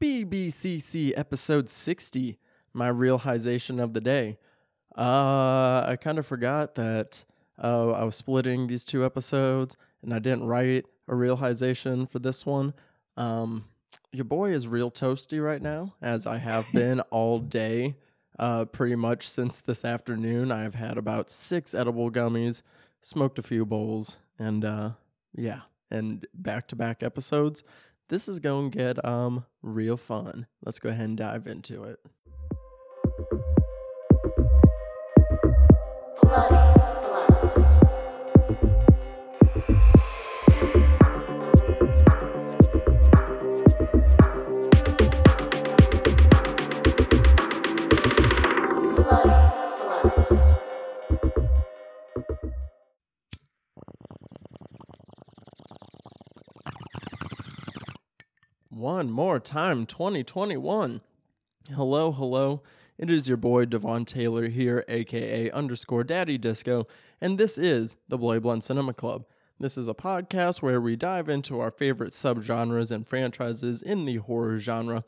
BBCC episode 60, my realization of the day. Uh, I kind of forgot that uh, I was splitting these two episodes and I didn't write a realization for this one. Um, your boy is real toasty right now, as I have been all day. Uh, pretty much since this afternoon, I've had about six edible gummies, smoked a few bowls, and uh, yeah, and back to back episodes this is going to get um real fun. Let's go ahead and dive into it. One more time 2021. Hello, hello. It is your boy Devon Taylor here, aka underscore Daddy Disco, and this is the Bloody Blunt Cinema Club. This is a podcast where we dive into our favorite subgenres and franchises in the horror genre.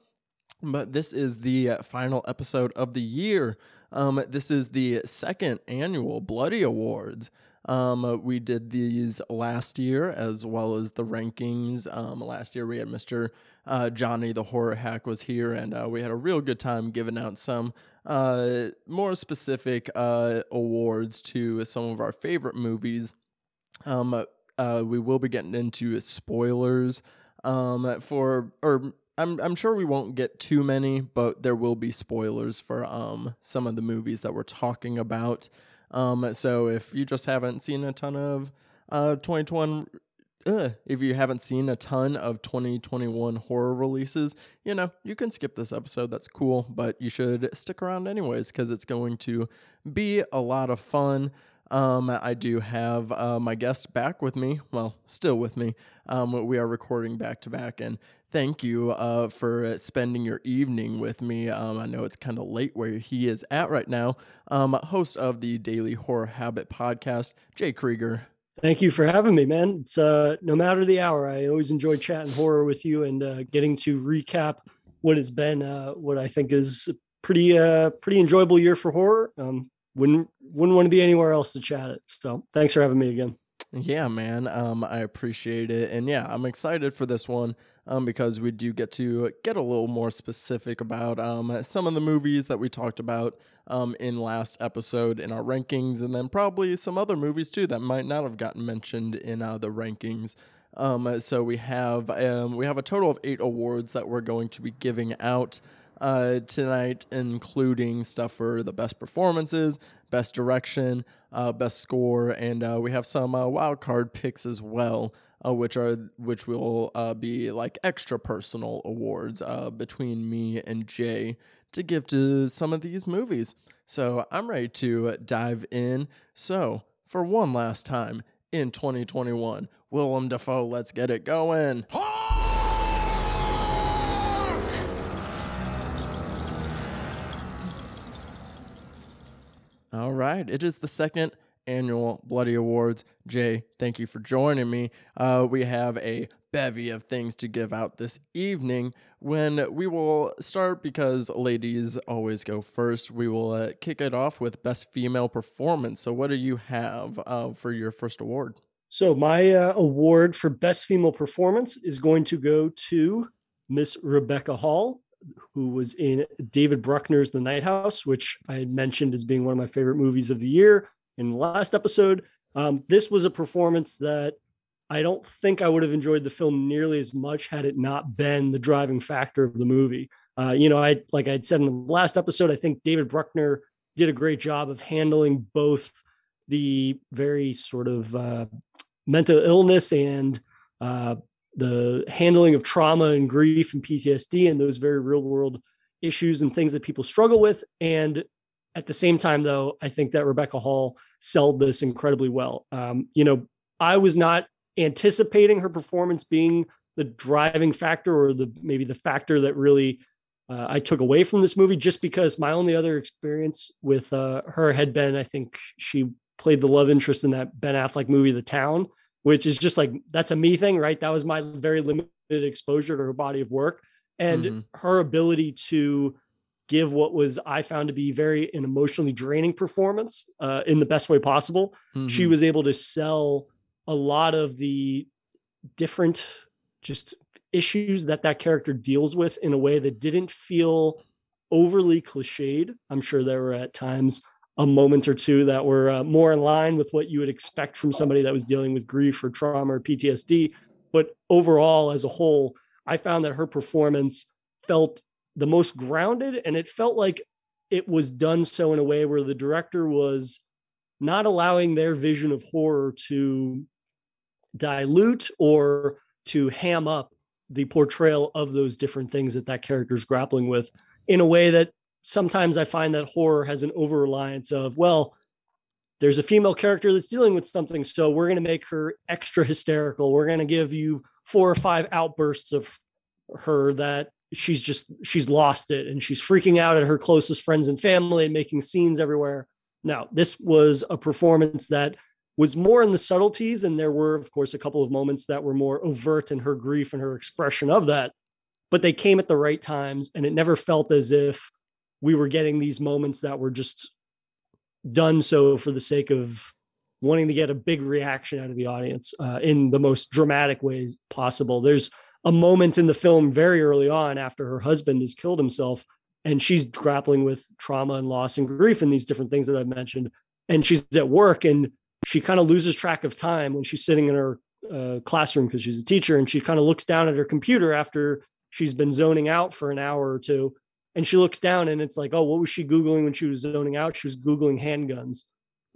But this is the final episode of the year. Um, this is the second annual Bloody Awards. Um, we did these last year as well as the rankings. Um, last year we had Mr. Uh, Johnny the Horror Hack was here, and uh, we had a real good time giving out some uh, more specific uh, awards to some of our favorite movies. Um, uh, we will be getting into spoilers um, for, or I'm I'm sure we won't get too many, but there will be spoilers for um some of the movies that we're talking about. Um, so if you just haven't seen a ton of uh 2021 uh, if you haven't seen a ton of 2021 horror releases, you know, you can skip this episode. That's cool, but you should stick around anyways because it's going to be a lot of fun. Um, I do have uh, my guest back with me. Well, still with me. Um, we are recording back to back, and thank you uh, for spending your evening with me. Um, I know it's kind of late where he is at right now. Um, host of the Daily Horror Habit podcast, Jay Krieger. Thank you for having me, man. It's uh, no matter the hour, I always enjoy chatting horror with you and uh, getting to recap what has been uh, what I think is pretty uh, pretty enjoyable year for horror. Um, wouldn't wouldn't want to be anywhere else to chat it. So thanks for having me again. Yeah, man. Um, I appreciate it, and yeah, I'm excited for this one. Um, because we do get to get a little more specific about um, some of the movies that we talked about um, in last episode in our rankings, and then probably some other movies too that might not have gotten mentioned in uh, the rankings. Um, so we have um, we have a total of eight awards that we're going to be giving out uh, tonight, including stuff for the best performances, best direction, uh, best score, and uh, we have some uh, wild card picks as well, uh, which are which will uh, be like extra personal awards between me and Jay to give to some of these movies. So I'm ready to dive in. So for one last time in 2021, Willem Dafoe, let's get it going. All right. It is the second annual Bloody Awards. Jay, thank you for joining me. Uh, we have a bevy of things to give out this evening when we will start because ladies always go first. We will uh, kick it off with Best Female Performance. So, what do you have uh, for your first award? So, my uh, award for Best Female Performance is going to go to Miss Rebecca Hall who was in David Bruckner's The Night House, which I had mentioned as being one of my favorite movies of the year in the last episode. Um, this was a performance that I don't think I would have enjoyed the film nearly as much had it not been the driving factor of the movie. Uh, you know, I like I'd said in the last episode, I think David Bruckner did a great job of handling both the very sort of uh, mental illness and uh, the handling of trauma and grief and PTSD and those very real world issues and things that people struggle with. And at the same time, though, I think that Rebecca Hall sold this incredibly well. Um, you know, I was not anticipating her performance being the driving factor or the maybe the factor that really uh, I took away from this movie, just because my only other experience with uh, her had been, I think she played the love interest in that Ben Affleck movie, The Town, which is just like that's a me thing, right? That was my very limited exposure to her body of work. and mm-hmm. her ability to give what was I found to be very an emotionally draining performance uh, in the best way possible. Mm-hmm. She was able to sell a lot of the different just issues that that character deals with in a way that didn't feel overly cliched. I'm sure there were at times a moment or two that were uh, more in line with what you would expect from somebody that was dealing with grief or trauma or PTSD. But overall, as a whole, I found that her performance felt the most grounded and it felt like it was done so in a way where the director was not allowing their vision of horror to dilute or to ham up the portrayal of those different things that that character is grappling with in a way that sometimes I find that horror has an over reliance of, well, there's a female character that's dealing with something. So we're going to make her extra hysterical. We're going to give you four or five outbursts of her that she's just, she's lost it and she's freaking out at her closest friends and family and making scenes everywhere. Now, this was a performance that was more in the subtleties. And there were, of course, a couple of moments that were more overt in her grief and her expression of that. But they came at the right times. And it never felt as if we were getting these moments that were just done so for the sake of wanting to get a big reaction out of the audience uh, in the most dramatic ways possible. There's a moment in the film very early on after her husband has killed himself and she's grappling with trauma and loss and grief and these different things that I've mentioned. And she's at work and she kind of loses track of time when she's sitting in her uh, classroom because she's a teacher and she kind of looks down at her computer after she's been zoning out for an hour or two and she looks down and it's like oh what was she googling when she was zoning out? She was googling handguns.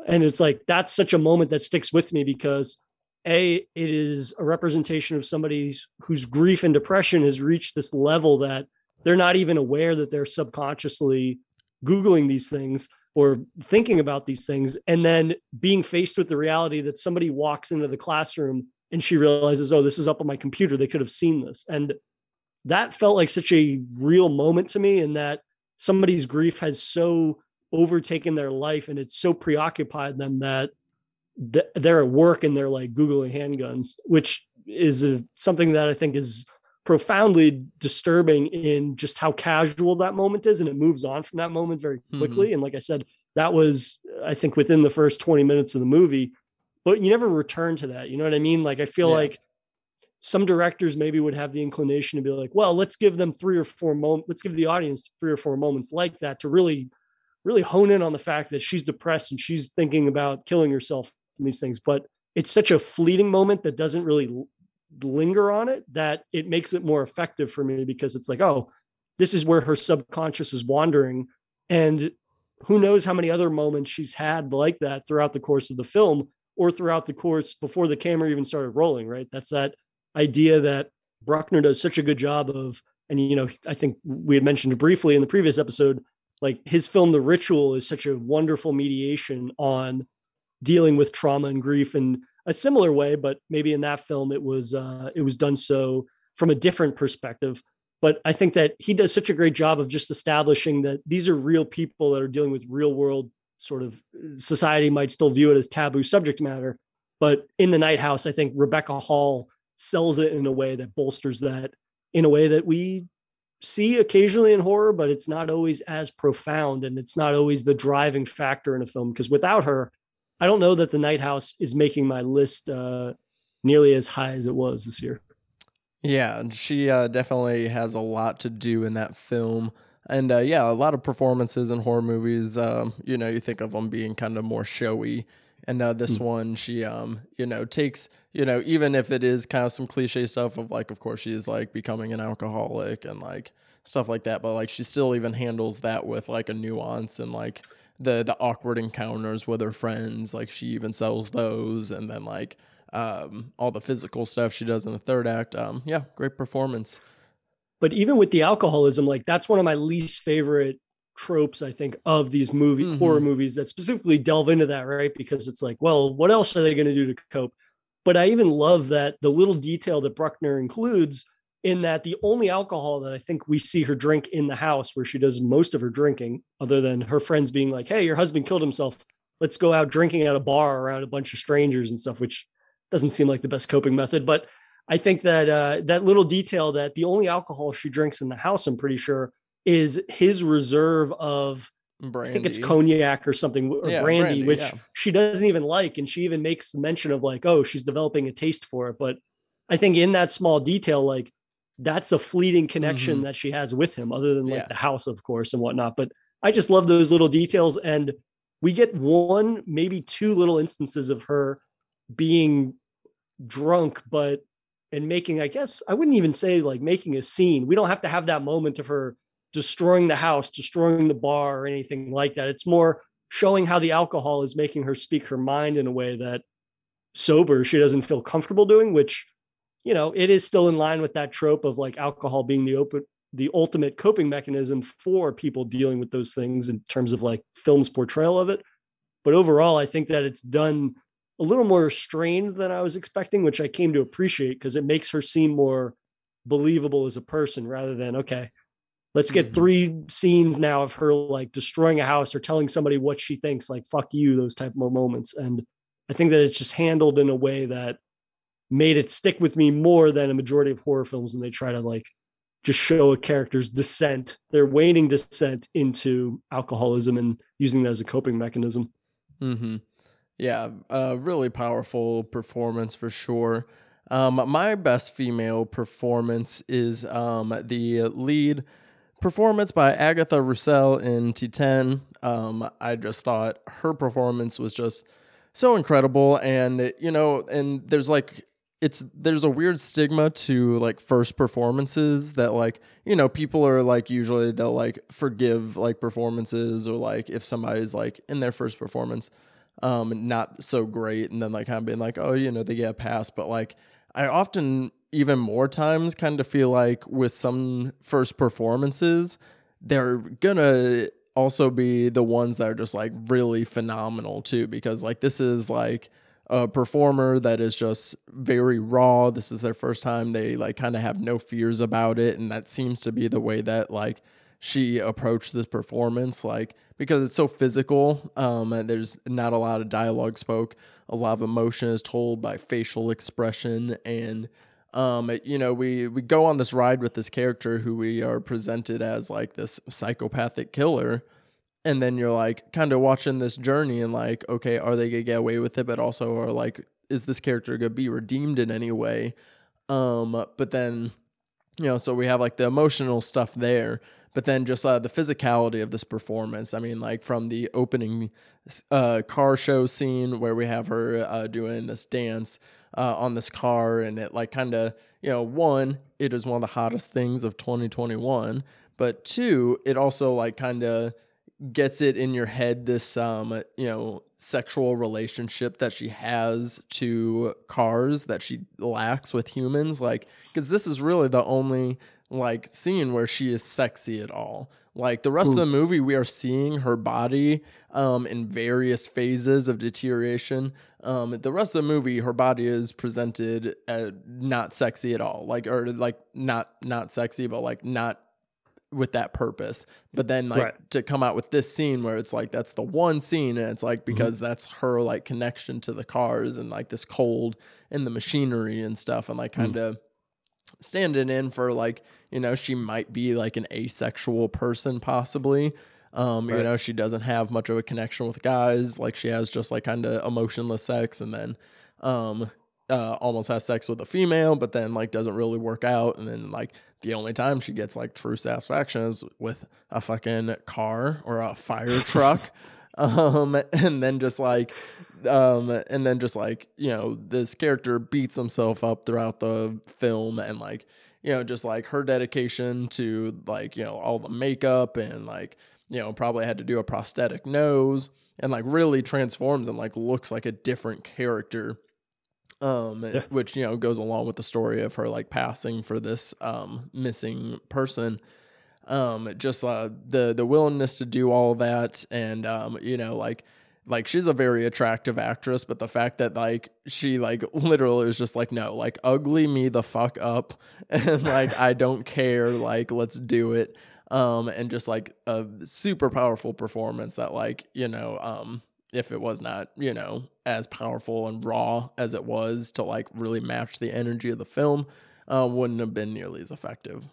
And it's like that's such a moment that sticks with me because a it is a representation of somebody whose grief and depression has reached this level that they're not even aware that they're subconsciously googling these things or thinking about these things. And then being faced with the reality that somebody walks into the classroom and she realizes oh this is up on my computer. They could have seen this. And that felt like such a real moment to me in that somebody's grief has so overtaken their life and it's so preoccupied them that they're at work and they're like googling handguns which is a, something that i think is profoundly disturbing in just how casual that moment is and it moves on from that moment very quickly mm-hmm. and like i said that was i think within the first 20 minutes of the movie but you never return to that you know what i mean like i feel yeah. like some directors maybe would have the inclination to be like well let's give them three or four moments let's give the audience three or four moments like that to really really hone in on the fact that she's depressed and she's thinking about killing herself and these things but it's such a fleeting moment that doesn't really linger on it that it makes it more effective for me because it's like, oh, this is where her subconscious is wandering. And who knows how many other moments she's had like that throughout the course of the film or throughout the course before the camera even started rolling, right? That's that idea that Bruckner does such a good job of, and you know, I think we had mentioned briefly in the previous episode, like his film The Ritual is such a wonderful mediation on dealing with trauma and grief and a similar way, but maybe in that film it was uh, it was done so from a different perspective. But I think that he does such a great job of just establishing that these are real people that are dealing with real world sort of society might still view it as taboo subject matter. But in the Night House, I think Rebecca Hall sells it in a way that bolsters that in a way that we see occasionally in horror, but it's not always as profound and it's not always the driving factor in a film because without her, I don't know that the Night House is making my list uh, nearly as high as it was this year. Yeah, she uh, definitely has a lot to do in that film. And uh, yeah, a lot of performances in horror movies, um, you know, you think of them being kind of more showy. And uh, this mm one, she, um, you know, takes, you know, even if it is kind of some cliche stuff of like, of course, she's like becoming an alcoholic and like stuff like that, but like she still even handles that with like a nuance and like, the the awkward encounters with her friends. Like she even sells those, and then like um, all the physical stuff she does in the third act. Um, yeah, great performance. But even with the alcoholism, like that's one of my least favorite tropes, I think, of these movie mm-hmm. horror movies that specifically delve into that, right? Because it's like, well, what else are they going to do to cope? But I even love that the little detail that Bruckner includes in that the only alcohol that I think we see her drink in the house where she does most of her drinking, other than her friends being like, Hey, your husband killed himself. Let's go out drinking at a bar around a bunch of strangers and stuff, which doesn't seem like the best coping method. But I think that uh, that little detail that the only alcohol she drinks in the house, I'm pretty sure, is his reserve of Brandy. I think it's cognac or something or Yeah, brandy, brandy, which yeah. she doesn't even like, and she even makes mention of like, oh, she's developing a taste for it. But I think in that small detail, like that's a fleeting connection that she has with him, other than like Mm-hmm. Yeah. the house, of course, and whatnot. But I just love those little details, and we get one, maybe two little instances of her being drunk, but and making, I guess I wouldn't even say like making a scene. We don't have to have that moment of her destroying the house, destroying the bar, or anything like that. It's more showing how the alcohol is making her speak her mind in a way that sober she doesn't feel comfortable doing, which, you know, it is still in line with that trope of like alcohol being the open the ultimate coping mechanism for people dealing with those things in terms of like film's portrayal of it. But overall, I think that it's done a little more restrained than I was expecting, which I came to appreciate because it makes her seem more believable as a person rather than, okay, let's get Mhm. three scenes now of her like destroying a house or telling somebody what she thinks, like fuck you, those type of moments. And I think that it's just handled in a way that made it stick with me more than a majority of horror films when they try to like just show a character's descent, their waning descent into alcoholism and using that as a coping mechanism. Mm-hmm. Yeah, uh, really powerful performance for sure. Um, my best female performance is um, the lead performance by Agatha Rousselle in Titane. Um, I just thought her performance was just so incredible, and you know, and there's like it's there's a weird stigma to like first performances that like you know people are like usually they'll like forgive like performances or like if somebody's like in their first performance um not so great. And then like kind of being like oh you know they get a pass. But like i often even more times kind of feel like with some first performances they're gonna also be the ones that are just like really phenomenal too because like this is like a performer that is just very raw. This is their first time. They like kind of have no fears about it and that seems to be the way that like she approached this performance like because it's so physical um and there's not a lot of dialogue spoke a lot of emotion is told by facial expression. And um you know we we go on this ride with this character who we are presented as like this psychopathic killer. And then you're like kind of watching this journey and like okay are they gonna get away with it? But also are like is this character gonna be redeemed in any way? Um but then you know so we have like the emotional stuff there but then just uh, the physicality of this performance. I mean like from the opening uh, car show scene where we have her uh, doing this dance uh, on this car and it like kind of you know one it is one of the hottest things of 2021 but two it also like kind of gets it in your head this um you know sexual relationship that she has to cars that she lacks with humans like because this is really the only like scene where she is sexy at all. Like the rest of the movie we are seeing her body um in various phases of deterioration. Um the rest of the movie her body is presented uh, not sexy at all. Like or like not not sexy but like not with that purpose. But then like Right. to come out with this scene where it's like that's the one scene and it's like because that's her like connection to the cars and like this cold and the machinery and stuff and like kind of standing in for like, you know, she might be like an asexual person possibly. Um, you know, she doesn't have much of a connection with guys. Like she has just like kind of emotionless sex and then um uh, almost has sex with a female, but then like doesn't really work out. And then like the only time she gets like true satisfaction is with a fucking car or a fire truck. Um, and then just like, um, and then just like, you know, this character beats himself up throughout the film and like, you know, just like her dedication to like, you know, all the makeup and like, you know, probably had to do a prosthetic nose and like really transforms and like looks like a different character. Um which you know goes along with the story of her like passing for this um missing person. Um just uh the the willingness to do all that and um you know like like she's a very attractive actress but the fact that like she like literally was just like no like ugly me the fuck up and like i don't care like let's do it um and just like a super powerful performance that like you know um if it was not, you know, as powerful and raw as it was to like really match the energy of the film, uh, wouldn't have been nearly as effective.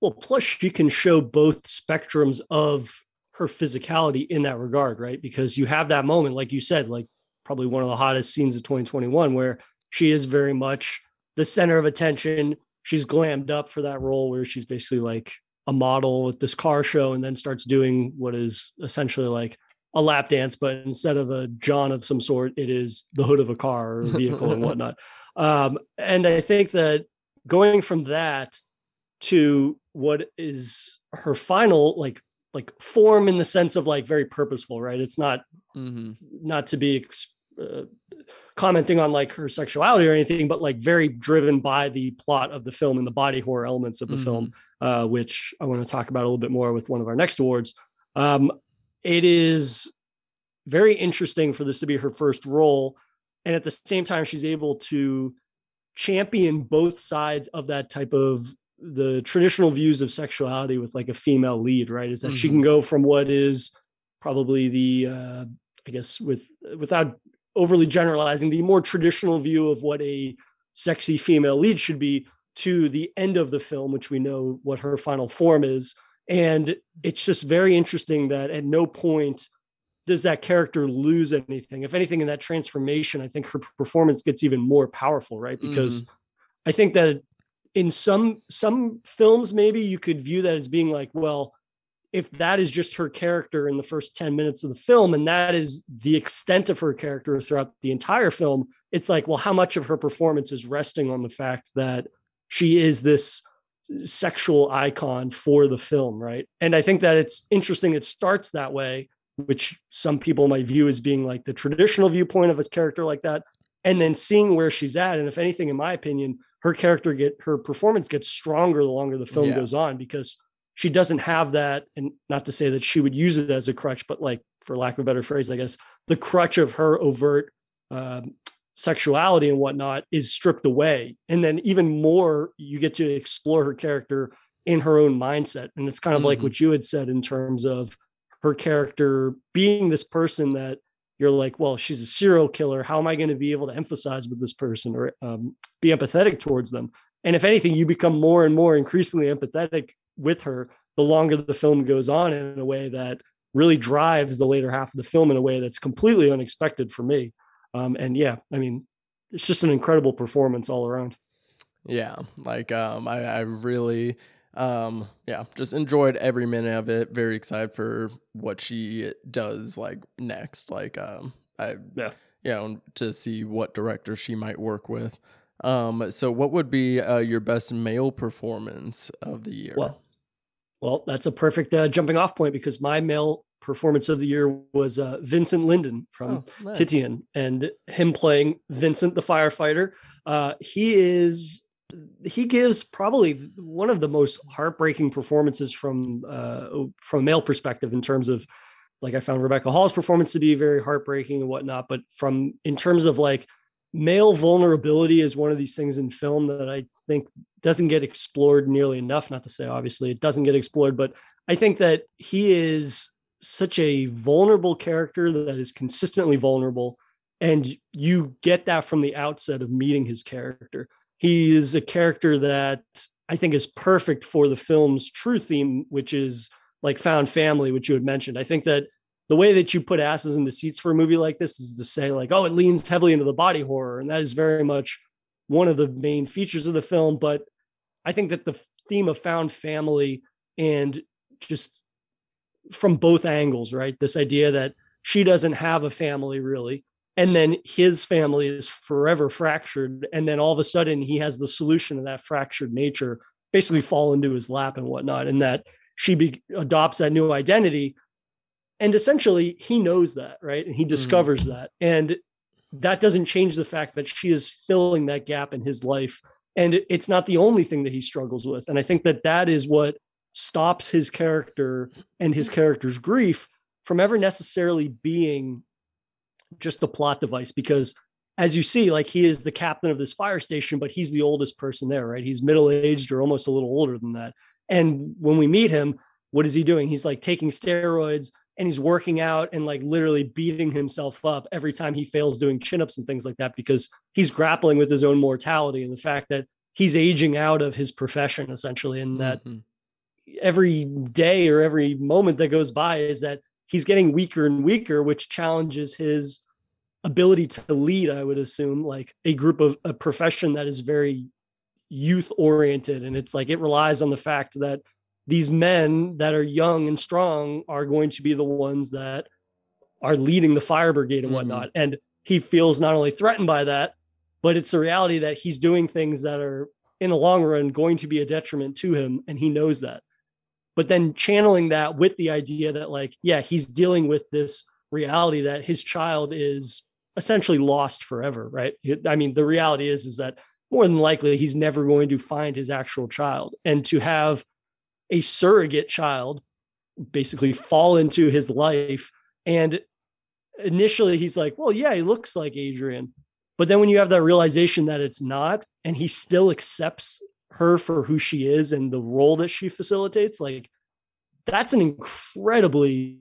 Well, plus she can show both spectrums of her physicality in that regard, right? Because you have that moment, like you said, like probably one of the hottest scenes of 2021, where she is very much the center of attention. She's glammed up for that role where she's basically like a model at this car show and then starts doing what is essentially like a lap dance, but instead of a John of some sort, it is the hood of a car or a vehicle and whatnot. Um, and I think that going from that to what is her final like like form in the sense of like very purposeful, right? It's not mm-hmm. not to be uh, commenting on like her sexuality or anything, but like very driven by the plot of the film and the body horror elements of the mm-hmm. film, uh, which I want to talk about a little bit more with one of our next awards. Um, it is very interesting for this to be her first role. And at the same time, she's able to champion both sides of that type of the traditional views of sexuality with like a female lead, right? Is that mm-hmm. she can go from what is probably the, uh, I guess, with without overly generalizing, the more traditional view of what a sexy female lead should be to the end of the film, which we know what her final form is, and it's just very interesting that at no point does that character lose anything. If anything, in that transformation, I think her performance gets even more powerful, right? Because mm. I think that in some some films, maybe you could view that as being like, well, if that is just her character in the first 10 minutes of the film and that is the extent of her character throughout the entire film it's like well how much of her performance is resting on the fact that she is this sexual icon for the film, right? And I think that it's interesting it starts that way, which some people might view as being like the traditional viewpoint of a character like that, and then seeing where she's at. And if anything, in my opinion, her character get her performance gets stronger the longer the film yeah. goes on because she doesn't have that, and not to say that she would use it as a crutch, but like for lack of a better phrase, I guess the crutch of her overt um, sexuality and whatnot is stripped away. And then even more, you get to explore her character in her own mindset. And it's kind of mm-hmm. like what you had said in terms of her character being this person that you're like, well, she's a serial killer. How am I going to be able to emphasize with this person or um, be empathetic towards them? And if anything, you become more and more increasingly empathetic with her the longer the film goes on in a way that really drives the later half of the film in a way that's completely unexpected for me. Um, and yeah, I mean, it's just an incredible performance all around. Yeah, like um, I, I really, um, yeah, just enjoyed every minute of it. Very excited for what she does like next. Like, um, I yeah, you know, to see what director she might work with. Um, so what would be uh, your best male performance of the year? Well, well, that's a perfect uh, jumping off point because my male performance of the year was uh, Vincent Lindon from oh, nice. Titane, and him playing Vincent the firefighter. Uh, he is he gives probably one of the most heartbreaking performances from uh, from a male perspective in terms of like I found Rebecca Hall's performance to be very heartbreaking and whatnot, but from in terms of like male vulnerability is one of these things in film that I think doesn't get explored nearly enough. Not to say obviously it doesn't get explored, but I think that he is such a vulnerable character that is consistently vulnerable. And you get that from the outset of meeting his character. He is a character that I think is perfect for the film's true theme, which is like found family, which you had mentioned. I think that the way that you put asses into seats for a movie like this is to say, like, oh, it leans heavily into the body horror. And that is very much one of the main features of the film. But I think that the theme of found family and just from both angles, right? This idea that she doesn't have a family really. And then his family is forever fractured. And then all of a sudden he has the solution to that fractured nature basically fall into his lap and whatnot. And that she be- adopts that new identity. And essentially he knows that, right? And he mm-hmm. discovers mm-hmm. that. And that doesn't change the fact that she is filling that gap in his life. And it's not the only thing that he struggles with. And I think that that is what stops his character and his character's grief from ever necessarily being just a plot device because as you see like he is the captain of this fire station but he's the oldest person there right? He's middle aged or almost a little older than that. And when we meet him what is he doing? He's like taking steroids and he's working out and like literally beating himself up every time he fails doing chin-ups and things like that because he's grappling with his own mortality and the fact that he's aging out of his profession essentially and that mm-hmm. every day or every moment that goes by is that he's getting weaker and weaker which challenges his ability to lead i would assume like a group of a profession that is very youth oriented and it's like it relies on the fact that these men that are young and strong are going to be the ones that are leading the fire brigade and mm-hmm. whatnot. Mm-hmm. And he feels not only threatened by that, but it's the reality that he's doing things that are in the long run going to be a detriment to him. And he knows that. But then channeling that with the idea that, like, yeah, he's dealing with this reality that his child is essentially lost forever, right? I mean, the reality is, is that more than likely he's never going to find his actual child. And to have a surrogate child basically fall into his life. And initially he's like, well, yeah, he looks like Adrien. But then when you have that realization that it's not, and he still accepts her for who she is and the role that she facilitates, like that's an incredibly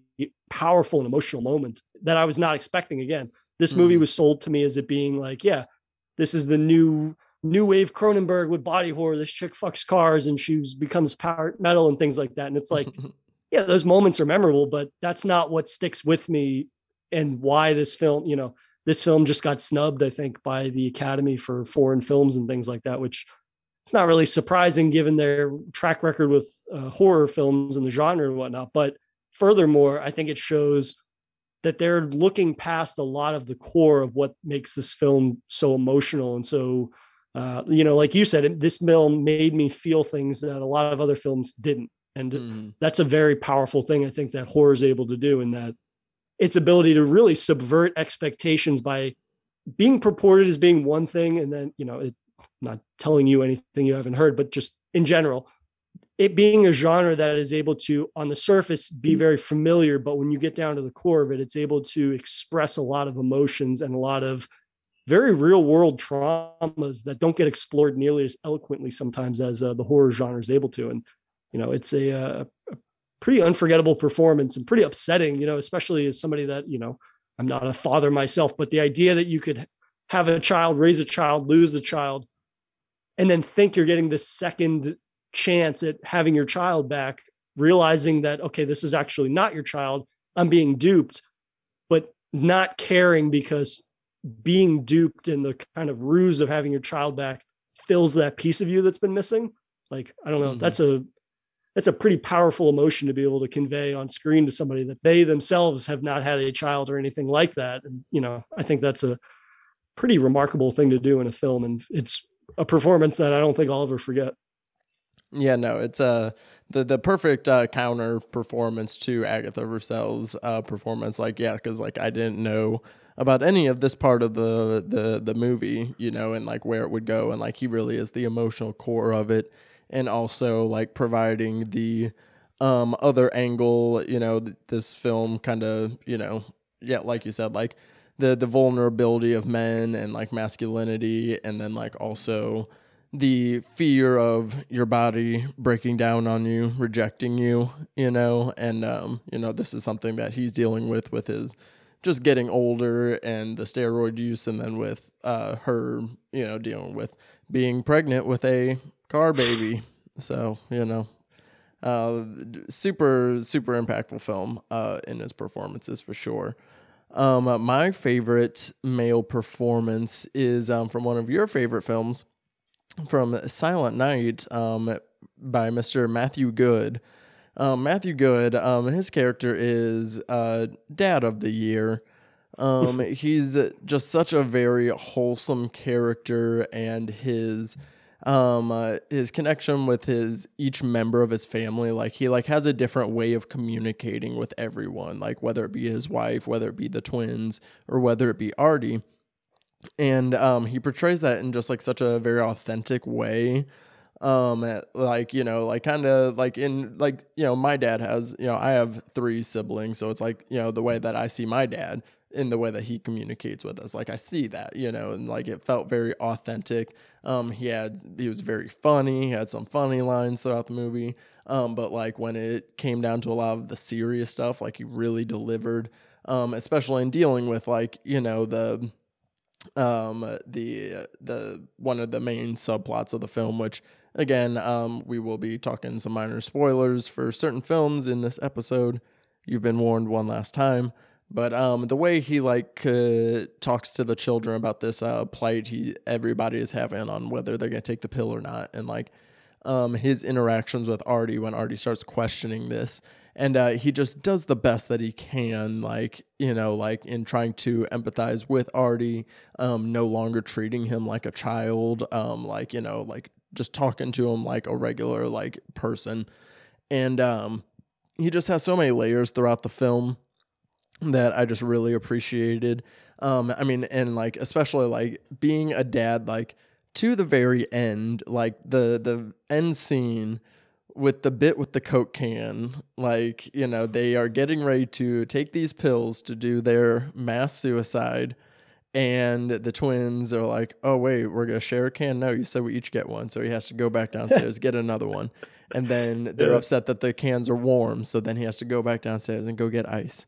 powerful and emotional moment that I was not expecting. Again, this movie mm. was sold to me as it being like, yeah, this is the new new wave Cronenberg with body horror. This chick fucks cars and she becomes power metal and things like that. And it's like, yeah, those moments are memorable, but that's not what sticks with me and why this film, you know, this film just got snubbed, I think, by the Academy for foreign films and things like that, which it's not really surprising given their track record with uh, horror films and the genre and whatnot. But furthermore, I think it shows that they're looking past a lot of the core of what makes this film so emotional and so uh, you know, like you said, this film made me feel things that a lot of other films didn't. And mm-hmm. that's a very powerful thing I think that horror is able to do in that its ability to really subvert expectations by being purported as being one thing and then, you know, it, telling you anything you haven't heard, but just in general, it being a genre that is able to, on the surface, be mm-hmm. very familiar, but when you get down to the core of it, it's able to express a lot of emotions and a lot of very real world traumas that don't get explored nearly as eloquently sometimes as uh, the horror genre is able to. And, you know, it's a, uh, a, pretty unforgettable performance and pretty upsetting, you know, especially as somebody that, you know, I'm not a father myself, but the idea that you could have a child, raise a child, lose the child, and then think you're getting the second chance at having your child back, realizing that, okay, this is actually not your child. I'm being duped, but not caring because being duped in the kind of ruse of having your child back fills that piece of you that's been missing. Like, I don't know, mm-hmm. that's a that's a pretty powerful emotion to be able to convey on screen to somebody that they themselves have not had a child or anything like that. And you know, I think that's a pretty remarkable thing to do in a film. And it's a performance that I don't think I'll ever forget. Yeah, no, it's uh the the perfect uh, counter performance to Agatha Rousselle's uh, performance. Like, yeah, because like I didn't know about any of this part of the the the movie, you know, and like where it would go, and like he really is the emotional core of it, and also like providing the um other angle, you know, this film kind of, you know, yeah, like you said, like the the vulnerability of men and like masculinity, and then like also the fear of your body breaking down on you, rejecting you, you know, and um, you know, this is something that he's dealing with with his just getting older and the steroid use, and then with uh, her, you know, dealing with being pregnant with a car baby. So you know, uh, super super impactful film uh, in his performances for sure. Um, my favorite male performance is um, from one of your favorite films, from Silent Night, um, by Mr. Matthew Goode. Um, Matthew Goode, um, his character is uh, Dad of the Year. Um, he's just such a very wholesome character, and his um uh, his connection with his each member of his family like he like has a different way of communicating with everyone like whether it be his wife whether it be the twins or whether it be artie. And um he portrays that in just like such a very authentic way um like you know like kind of like in like you know my dad has you know i have three siblings so it's like you know the way that i see my dad in the way that he communicates with us. Like I see that, you know, and like it felt very authentic. Um, he had he was very funny. He had some funny lines throughout the movie. Um, but like when it came down to a lot of the serious stuff, like he really delivered. Um, especially in dealing with like you know the um the the one of the main subplots of the film which again um we will be talking some minor spoilers for certain films in this episode you've been warned one last time but um, the way he like uh, talks to the children about this uh, plight he everybody is having on whether they're gonna take the pill or not, and like um, his interactions with Artie when Artie starts questioning this, and uh, he just does the best that he can, like you know, like in trying to empathize with Artie, um, no longer treating him like a child, um, like you know, like just talking to him like a regular like person, and um, he just has so many layers throughout the film that I just really appreciated. Um, I mean, and like especially like being a dad, like to the very end, like the the end scene with the bit with the coke can, like you know they are getting ready to take these pills to do their mass suicide. And the twins are like, "Oh wait, we're gonna share a can." No, you said we each get one, so he has to go back downstairs get another one. And then they're Yeah. upset that the cans are warm, so then he has to go back downstairs and go get ice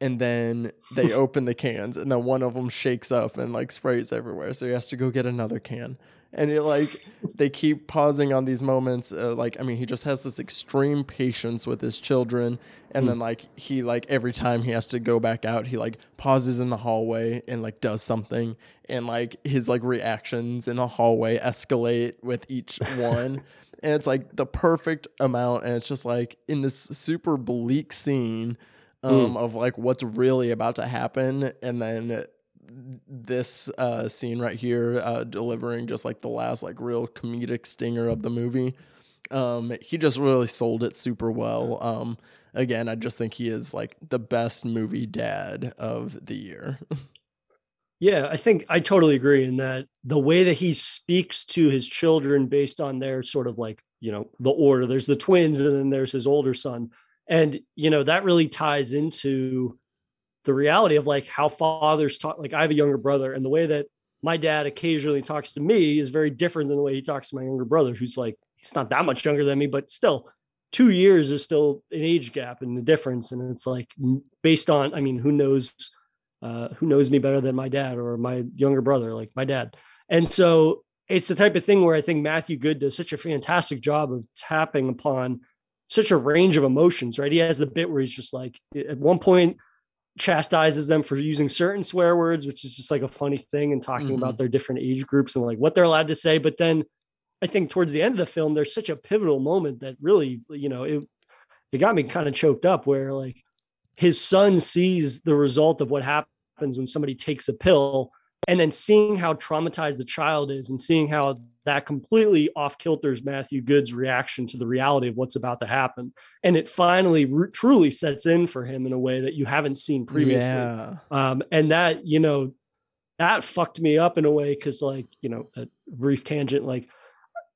and then they open the cans and then one of them shakes up and like sprays everywhere so he has to go get another can. And it like they keep pausing on these moments uh, like i mean he just has this extreme patience with his children and then like he like every time he has to go back out he like pauses in the hallway and like does something and like his like reactions in the hallway escalate with each one. And it's like the perfect amount and it's just like in this super bleak scene um, of like what's really about to happen, and then this uh, scene right here uh, delivering just like the last like real comedic stinger of the movie. Um, he just really sold it super well. Um, again, I just think he is like the best movie dad of the year. Yeah, I think I totally agree in that the way that he speaks to his children based on their sort of like, you know, the order. There's the twins and then there's his older son. And, you know, that really ties into the reality of like how fathers talk. Like I have a younger brother, and the way that my dad occasionally talks to me is very different than the way he talks to my younger brother, who's like, he's not that much younger than me, but still two years is still an age gap and the difference. And it's like based on, I mean, who knows uh, who knows me better than my dad or my younger brother, like my dad. And so it's the type of thing where I think Matthew Goode does such a fantastic job of tapping upon such a range of emotions, right? He has the bit where he's just like, at one point, chastises them for using certain swear words, which is just like a funny thing and talking Mhm. about their different age groups and like what they're allowed to say. But then I think towards the end of the film, there's such a pivotal moment that really, you know, it, it got me kind of choked up where like his son sees the result of what happens when somebody takes a pill and then seeing how traumatized the child is and seeing how that completely off kilters Matthew Goode's reaction to the reality of what's about to happen. And it finally r- truly sets in for him in a way that you haven't seen previously. Yeah. Um, and that, you know, that fucked me up in a way because, like, you know, a brief tangent, like,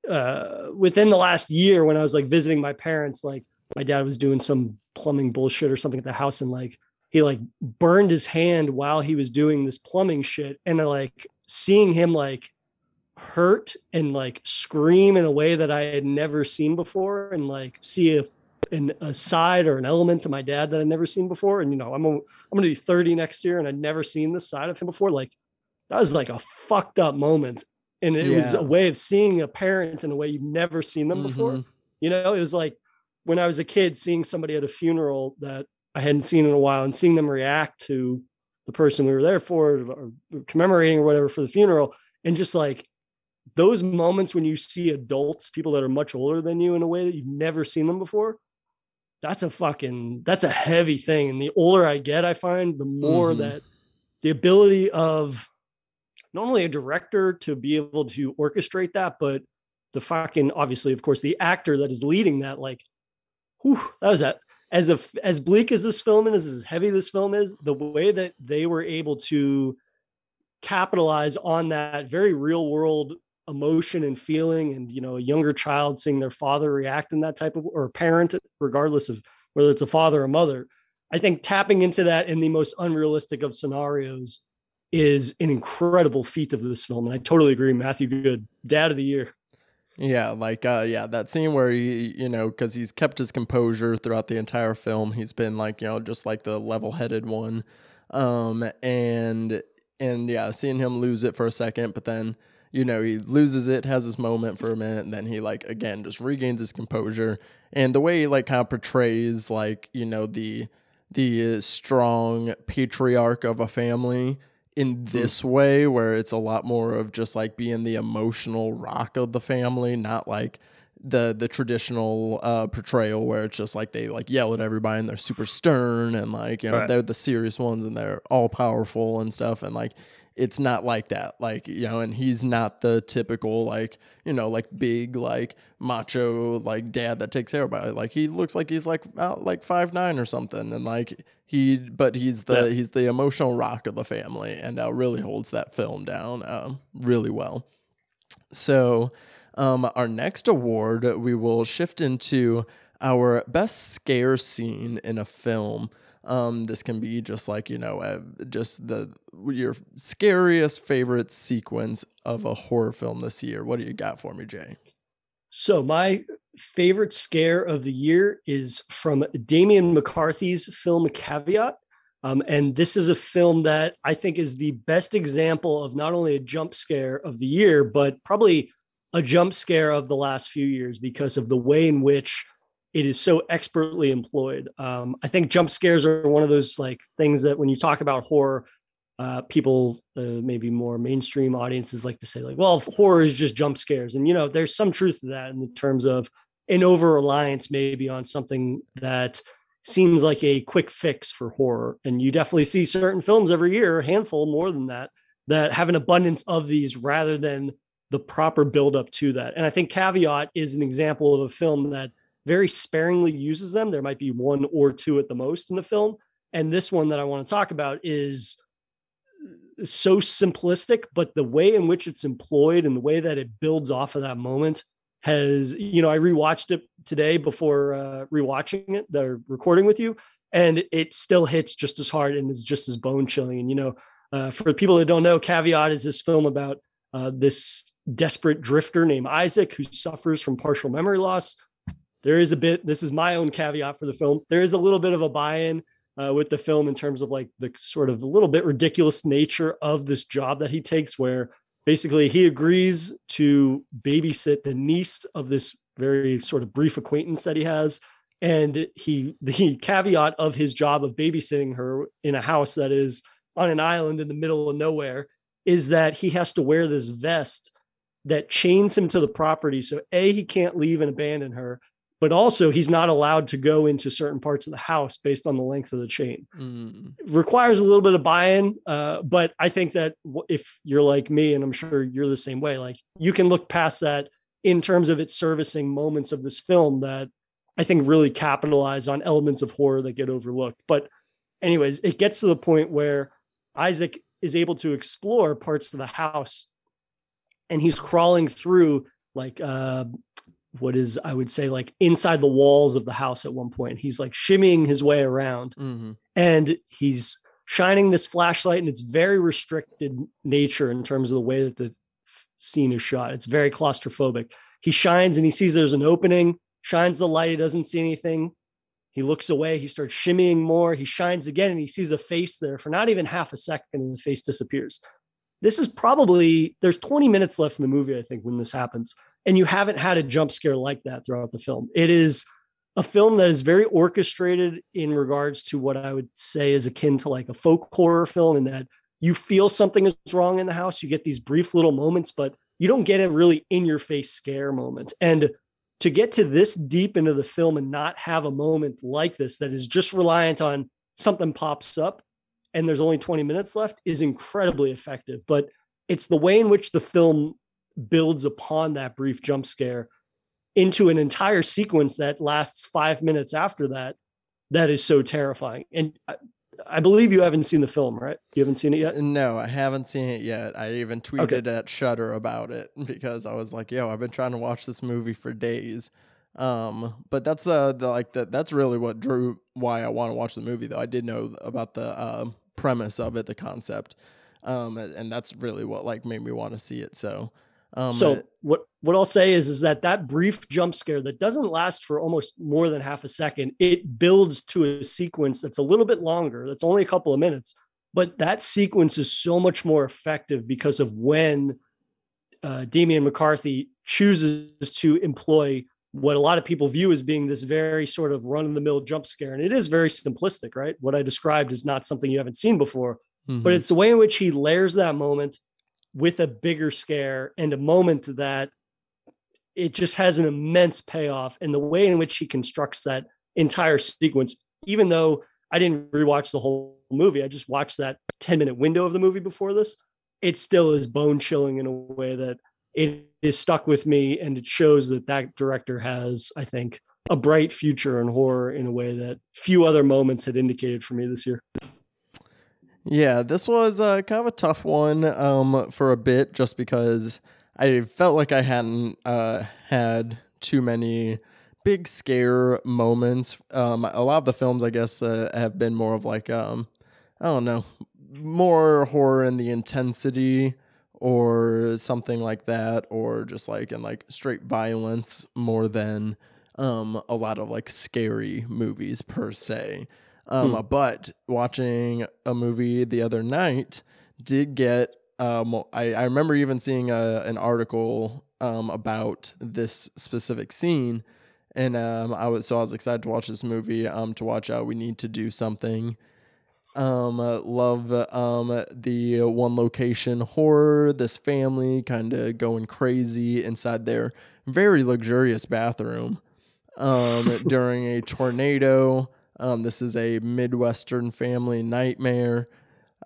uh, within the last year when I was like visiting my parents, like, my dad was doing some plumbing bullshit or something at the house and like he like burned his hand while he was doing this plumbing shit and like seeing him like hurt and like scream in a way that I had never seen before and like see a an, a side or an element to my dad that I'd never seen before and you know I'm a, I'm to be 30 next year and I'd never seen this side of him before like that was like a fucked up moment and it was a way of seeing a parent in a way you've never seen them before Mhm. you know, it was like when I was a kid seeing somebody at a funeral that I hadn't seen in a while and seeing them react to the person we were there for or commemorating or whatever for the funeral. And just like those moments when you see adults, people that are much older than you in a way that you've never seen them before, that's a fucking, that's a heavy thing. And the older I get, I find the more Mhm. that the ability of not only a director to be able to orchestrate that, but the fucking obviously, of course, the actor that is leading that, like, whew, that was that. As a as bleak as this film is, as heavy this film is, the way that they were able to capitalize on that very real world emotion and feeling, and you know, a younger child seeing their father react in that type of or a parent, regardless of whether it's a father or mother. I think tapping into that in the most unrealistic of scenarios is an incredible feat of this film. And I totally agree. Matthew Goode dad of the year. Yeah, like uh yeah, that scene where he, you know, cuz he's kept his composure throughout the entire film. He's been like, you know, just like the level-headed one. Um and and yeah, seeing him lose it for a second, but then you know, he loses it, has this moment for a minute, and then he like again just regains his composure. And the way he like kind of portrays like, you know, the the strong patriarch of a family in hmm. this way where it's a lot more of just like being the emotional rock of the family, not like the the traditional uh, portrayal where it's just like they like yell at everybody and they're super stern and like you know right. they're the serious ones and they're all powerful and stuff and like it's not like that. Like, you know, and he's not the typical, like, you know, like big, like macho, like dad that takes care of it. Like, he looks like he's like out like five nine or something. And like, he, but he's the, yeah. he's the emotional rock of the family and uh, really holds that film down um, really well. So, um, our next award, we will shift into our best scare scene in a film. Um, this can be just like you know, uh, just the your scariest favorite sequence of a horror film this year. What do you got for me, Jay? So my favorite scare of the year is from Damian McCarthy's film Caveat. Um, and this is a film that I think is the best example of not only a jump scare of the year, but probably a jump scare of the last few years because of the way in which it is so expertly employed. Um, I think jump scares are one of those like things that when you talk about horror, uh, people, uh, maybe more mainstream audiences like to say like, well, horror is just jump scares. And, you know, there's some truth to that in terms of an over reliance maybe on something that seems like a quick fix for horror. And you definitely see certain films every year, a handful more than that, that have an abundance of these rather than the proper build up to that. And I think Caveat is an example of a film that very sparingly uses them. There might be one or two at the most in the film. And this one that I want to talk about is so simplistic, but the way in which it's employed and the way that it builds off of that moment has, you know, I rewatched it today before uh, rewatching it, the recording with you, and it still hits just as hard and is just as bone chilling. And, you know, uh, for the people that don't know, Caveat is this film about uh, this desperate drifter named Isaac who suffers from partial memory loss there is a bit this is my own caveat for the film. There is a little bit of a buy-in uh, with the film in terms of like the sort of a little bit ridiculous nature of this job that he takes where basically he agrees to babysit the niece of this very sort of brief acquaintance that he has. And he the caveat of his job of babysitting her in a house that is on an island in the middle of nowhere is that he has to wear this vest that chains him to the property. So a he can't leave and abandon her but also he's not allowed to go into certain parts of the house based on the length of the chain. Mm. Requires a little bit of buy-in, uh, but I think that if you're like me, and I'm sure you're the same way, like you can look past that in terms of its servicing moments of this film that I think really capitalize on elements of horror that get overlooked. But, anyways, it gets to the point where Isaac is able to explore parts of the house, and he's crawling through like uh, what is I would say like inside the walls of the house at one point. He's like shimmying his way around mm-hmm. and he's shining this flashlight and it's very restricted nature in terms of the way that the scene is shot. It's very claustrophobic. He shines and he sees there's an opening, shines the light, he doesn't see anything. He looks away, he starts shimmying more. He shines again and he sees a face there for not even half a second and the face disappears. This is probably there's 20 minutes left in the movie, I think, when this happens and you haven't had a jump scare like that throughout the film. It is a film that is very orchestrated in regards to what I would say is akin to like a folk horror film, in that you feel something is wrong in the house. You get these brief little moments, but you don't get a really in your face scare moment. And to get to this deep into the film and not have a moment like this that is just reliant on something pops up and there's only 20 minutes left is incredibly effective. But it's the way in which the film builds upon that brief jump scare into an entire sequence that lasts five minutes after that that is so terrifying and I, I, believe you haven't seen the film right you haven't seen it yet no i haven't seen it yet i even tweeted okay. at Shutter about it because i was like yo i've been trying to watch this movie for days Um, but that's uh the like the, that's really what drew why I want to watch the movie though. I did know about the uh, premise of it, the concept. Um, and that's really what like made me want to see it. So, um, so what what I'll say is is that that brief jump scare that doesn't last for almost more than half a second, it builds to a sequence that's a little bit longer. That's only a couple of minutes, but that sequence is so much more effective because of when uh, Damian McCarthy chooses to employ what a lot of people view as being this very sort of run of the mill jump scare. And it is very simplistic, right? What I described is not something you haven't seen before, mm-hmm. but it's the way in which he layers that moment with a bigger scare and a moment that it just has an immense payoff. And the way in which he constructs that entire sequence, even though I didn't rewatch the whole movie, I just watched that 10 minute window of the movie before this. It still is bone chilling in a way that it is stuck with me and it shows that that director has i think a bright future in horror in a way that few other moments had indicated for me this year yeah this was uh, kind of a tough one um, for a bit just because i felt like i hadn't uh, had too many big scare moments um, a lot of the films i guess uh, have been more of like um, i don't know more horror in the intensity or something like that, or just like in like straight violence more than um, a lot of like scary movies per se. Um, hmm. But watching a movie the other night did get. Um, I, I remember even seeing a, an article um, about this specific scene, and um, I was so I was excited to watch this movie. Um, to watch out, we need to do something um, uh, love um, the one location horror, this family kind of going crazy inside their very luxurious bathroom um, during a tornado. Um, this is a Midwestern family nightmare.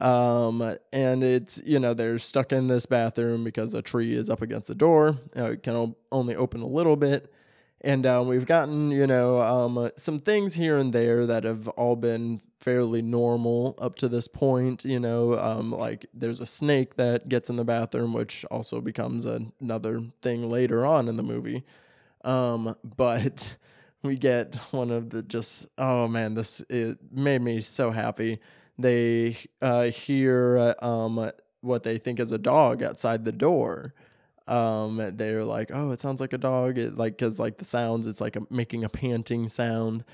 Um, and it's, you know, they're stuck in this bathroom because a tree is up against the door. Uh, it can only open a little bit. And um, we've gotten, you know, um, some things here and there that have all been fairly normal up to this point. You know, um, like there's a snake that gets in the bathroom, which also becomes another thing later on in the movie. Um, but we get one of the just, oh man, this it made me so happy. They uh, hear um, what they think is a dog outside the door um, they're like, oh, it sounds like a dog. It like because like the sounds, it's like a, making a panting sound,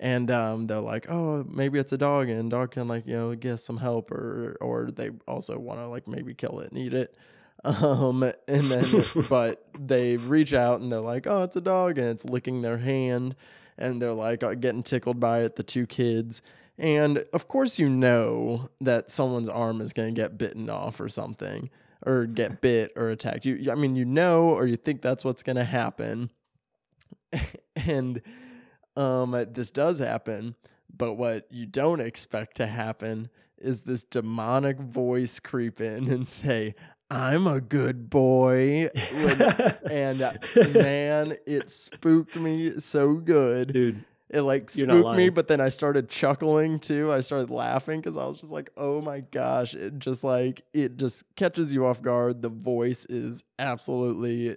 and um, they're like, oh, maybe it's a dog, and dog can like you know get some help, or or they also want to like maybe kill it and eat it. Um, and then but they reach out and they're like, oh, it's a dog, and it's licking their hand, and they're like uh, getting tickled by it. The two kids. And of course, you know that someone's arm is going to get bitten off or something or get bit or attacked. You, I mean, you know, or you think that's what's going to happen. and um, this does happen. But what you don't expect to happen is this demonic voice creep in and say, I'm a good boy. and uh, man, it spooked me so good. Dude, it like spooked me, but then I started chuckling too. I started laughing because I was just like, oh my gosh. It just like, it just catches you off guard. The voice is absolutely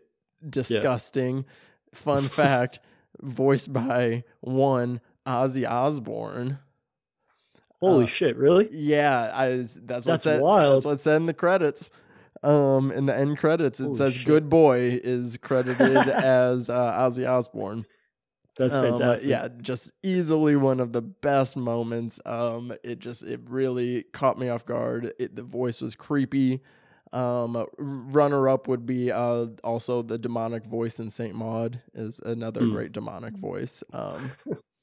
disgusting. Yeah. Fun fact voiced by one Ozzy Osbourne. Holy uh, shit! Really? Yeah, I. That's that's said, wild. That's what said in the credits. Um, in the end credits, it Holy says shit. "Good Boy" is credited as uh, Ozzy Osbourne. That's um, fantastic. Yeah, just easily one of the best moments. Um, it just it really caught me off guard. It, the voice was creepy. Um, runner up would be uh, also the demonic voice in Saint Maud is another mm. great demonic voice. Um,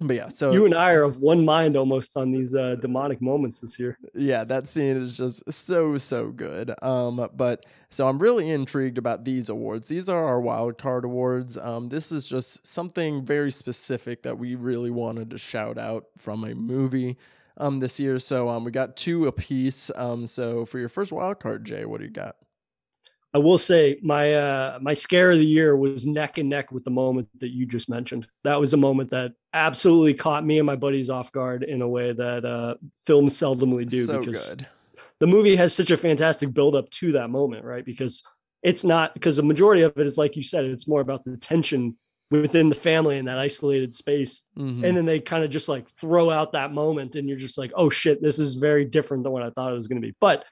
but yeah, so you and I are of one mind almost on these uh, demonic moments this year. Yeah, that scene is just so so good. Um, but so I'm really intrigued about these awards. These are our wild card awards. Um, this is just something very specific that we really wanted to shout out from a movie. Um, this year, so um, we got two apiece. Um, so for your first wild card, Jay, what do you got? I will say my uh, my scare of the year was neck and neck with the moment that you just mentioned. That was a moment that absolutely caught me and my buddies off guard in a way that uh, films seldomly do. So because good. The movie has such a fantastic build up to that moment, right? Because it's not because the majority of it is like you said, it's more about the tension within the family in that isolated space. Mm-hmm. And then they kind of just like throw out that moment and you're just like, oh shit, this is very different than what I thought it was going to be. But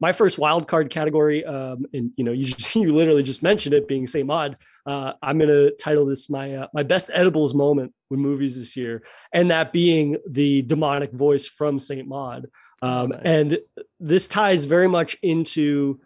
my first wild card category, um, and you know, you just, you literally just mentioned it being Saint Maud. Uh, I'm going to title this my uh, my best edibles moment with movies this year, and that being the demonic voice from Saint Maud. Um, nice. And this ties very much into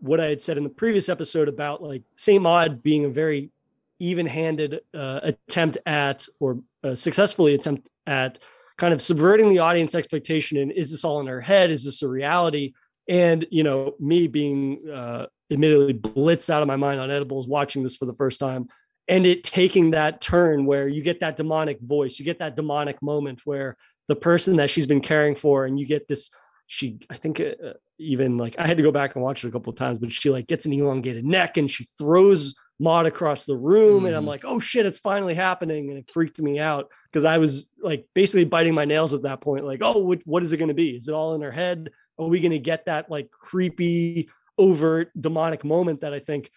what I had said in the previous episode about like Saint Maud being a very even-handed uh, attempt at or successfully attempt at kind of subverting the audience expectation and is this all in her head is this a reality and you know me being uh, admittedly blitzed out of my mind on edibles watching this for the first time and it taking that turn where you get that demonic voice you get that demonic moment where the person that she's been caring for and you get this she i think uh, even like i had to go back and watch it a couple of times but she like gets an elongated neck and she throws Maud across the room. Mm. And I'm mm. like, oh shit, it's finally happening. And it freaked me out because I was like basically biting my nails at that point. Like, oh, what, what is it going to be? Is it all in her head? Are we going to get that like creepy, overt, demonic moment that I think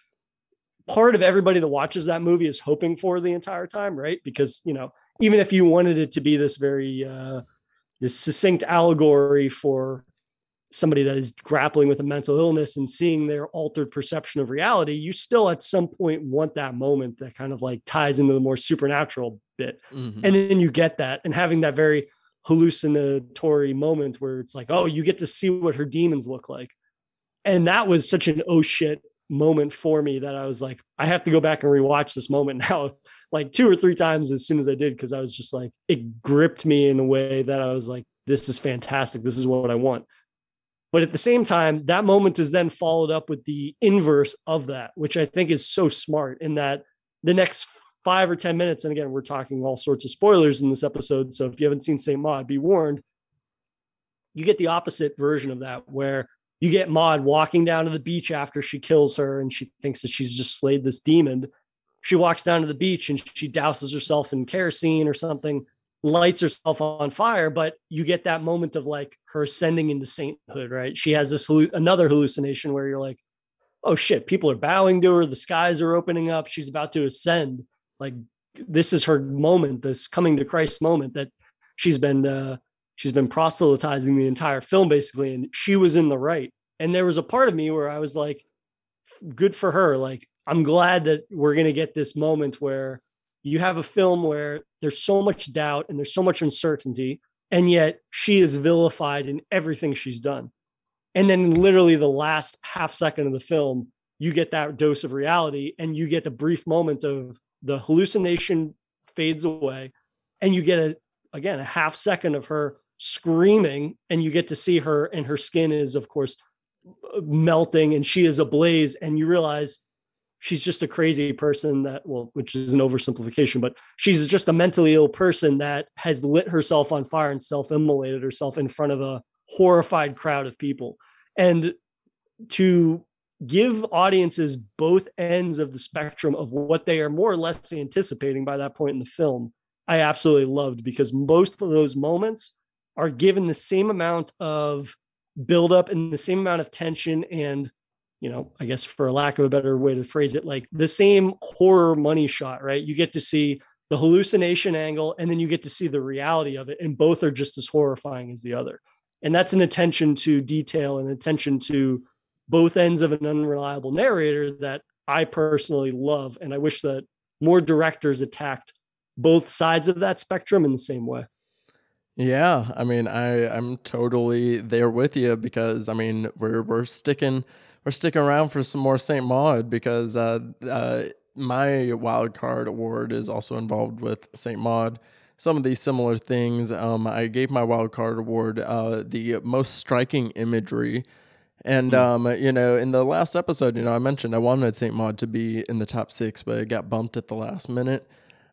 part of everybody that watches that movie is hoping for the entire time, right? Because, you know, even if you wanted it to be this very, uh, this succinct allegory for somebody that is grappling with a mental illness and seeing their altered perception of reality, you still at some point want that moment that kind of like ties into the more supernatural bit. Mm-hmm. And then you get that and having that very hallucinatory moment where it's like, oh, you get to see what her demons look like. And that was such an oh shit moment for me that I was like, I have to go back and rewatch this moment now, like two or three times as soon as I did, because I was just like, it gripped me in a way that I was like, this is fantastic. This is what I want. But at the same time, that moment is then followed up with the inverse of that, which I think is so smart in that the next five or 10 minutes, and again, we're talking all sorts of spoilers in this episode. So if you haven't seen St. Maud, be warned, you get the opposite version of that, where you get Maud walking down to the beach after she kills her and she thinks that she's just slayed this demon. She walks down to the beach and she douses herself in kerosene or something lights herself on fire but you get that moment of like her ascending into sainthood right? She has this another hallucination where you're like oh shit people are bowing to her the skies are opening up she's about to ascend. Like this is her moment this coming to christ moment that she's been uh she's been proselytizing the entire film basically and she was in the right. And there was a part of me where i was like good for her like i'm glad that we're to get this moment where you have a film where there's so much doubt and there's so much uncertainty and yet she is vilified in everything she's done. And then literally the last half second of the film you get that dose of reality and you get the brief moment of the hallucination fades away and you get a again a half second of her screaming and you get to see her and her skin is of course melting and she is ablaze and you realize she's just a crazy person that well which is an oversimplification but she's just a mentally ill person that has lit herself on fire and self-immolated herself in front of a horrified crowd of people. And to give audiences both ends of the spectrum of what they are more or less anticipating by that point in the film i absolutely loved because most of those moments are given the same amount of build up and the same amount of tension and you know, I guess for a lack of a better way to phrase it, like the same horror money shot, right? You get to see the hallucination angle and then you get to see the reality of it. And both are just as horrifying as the other. And that's an attention to detail and attention to both ends of an unreliable narrator that I personally love. And I wish that more directors attacked both sides of that spectrum in the same way. Yeah, I mean, I I'm totally there with you because I mean we're we're sticking we're sticking around for some more St. Maud because uh, uh, my wild card award is also involved with St. Maud. Some of these similar things. Um, I gave my wild card award uh, the most striking imagery. And mm. um, you know, in the last episode, you know, I mentioned I wanted St. Maud to be in the top six, but it got bumped at the last minute.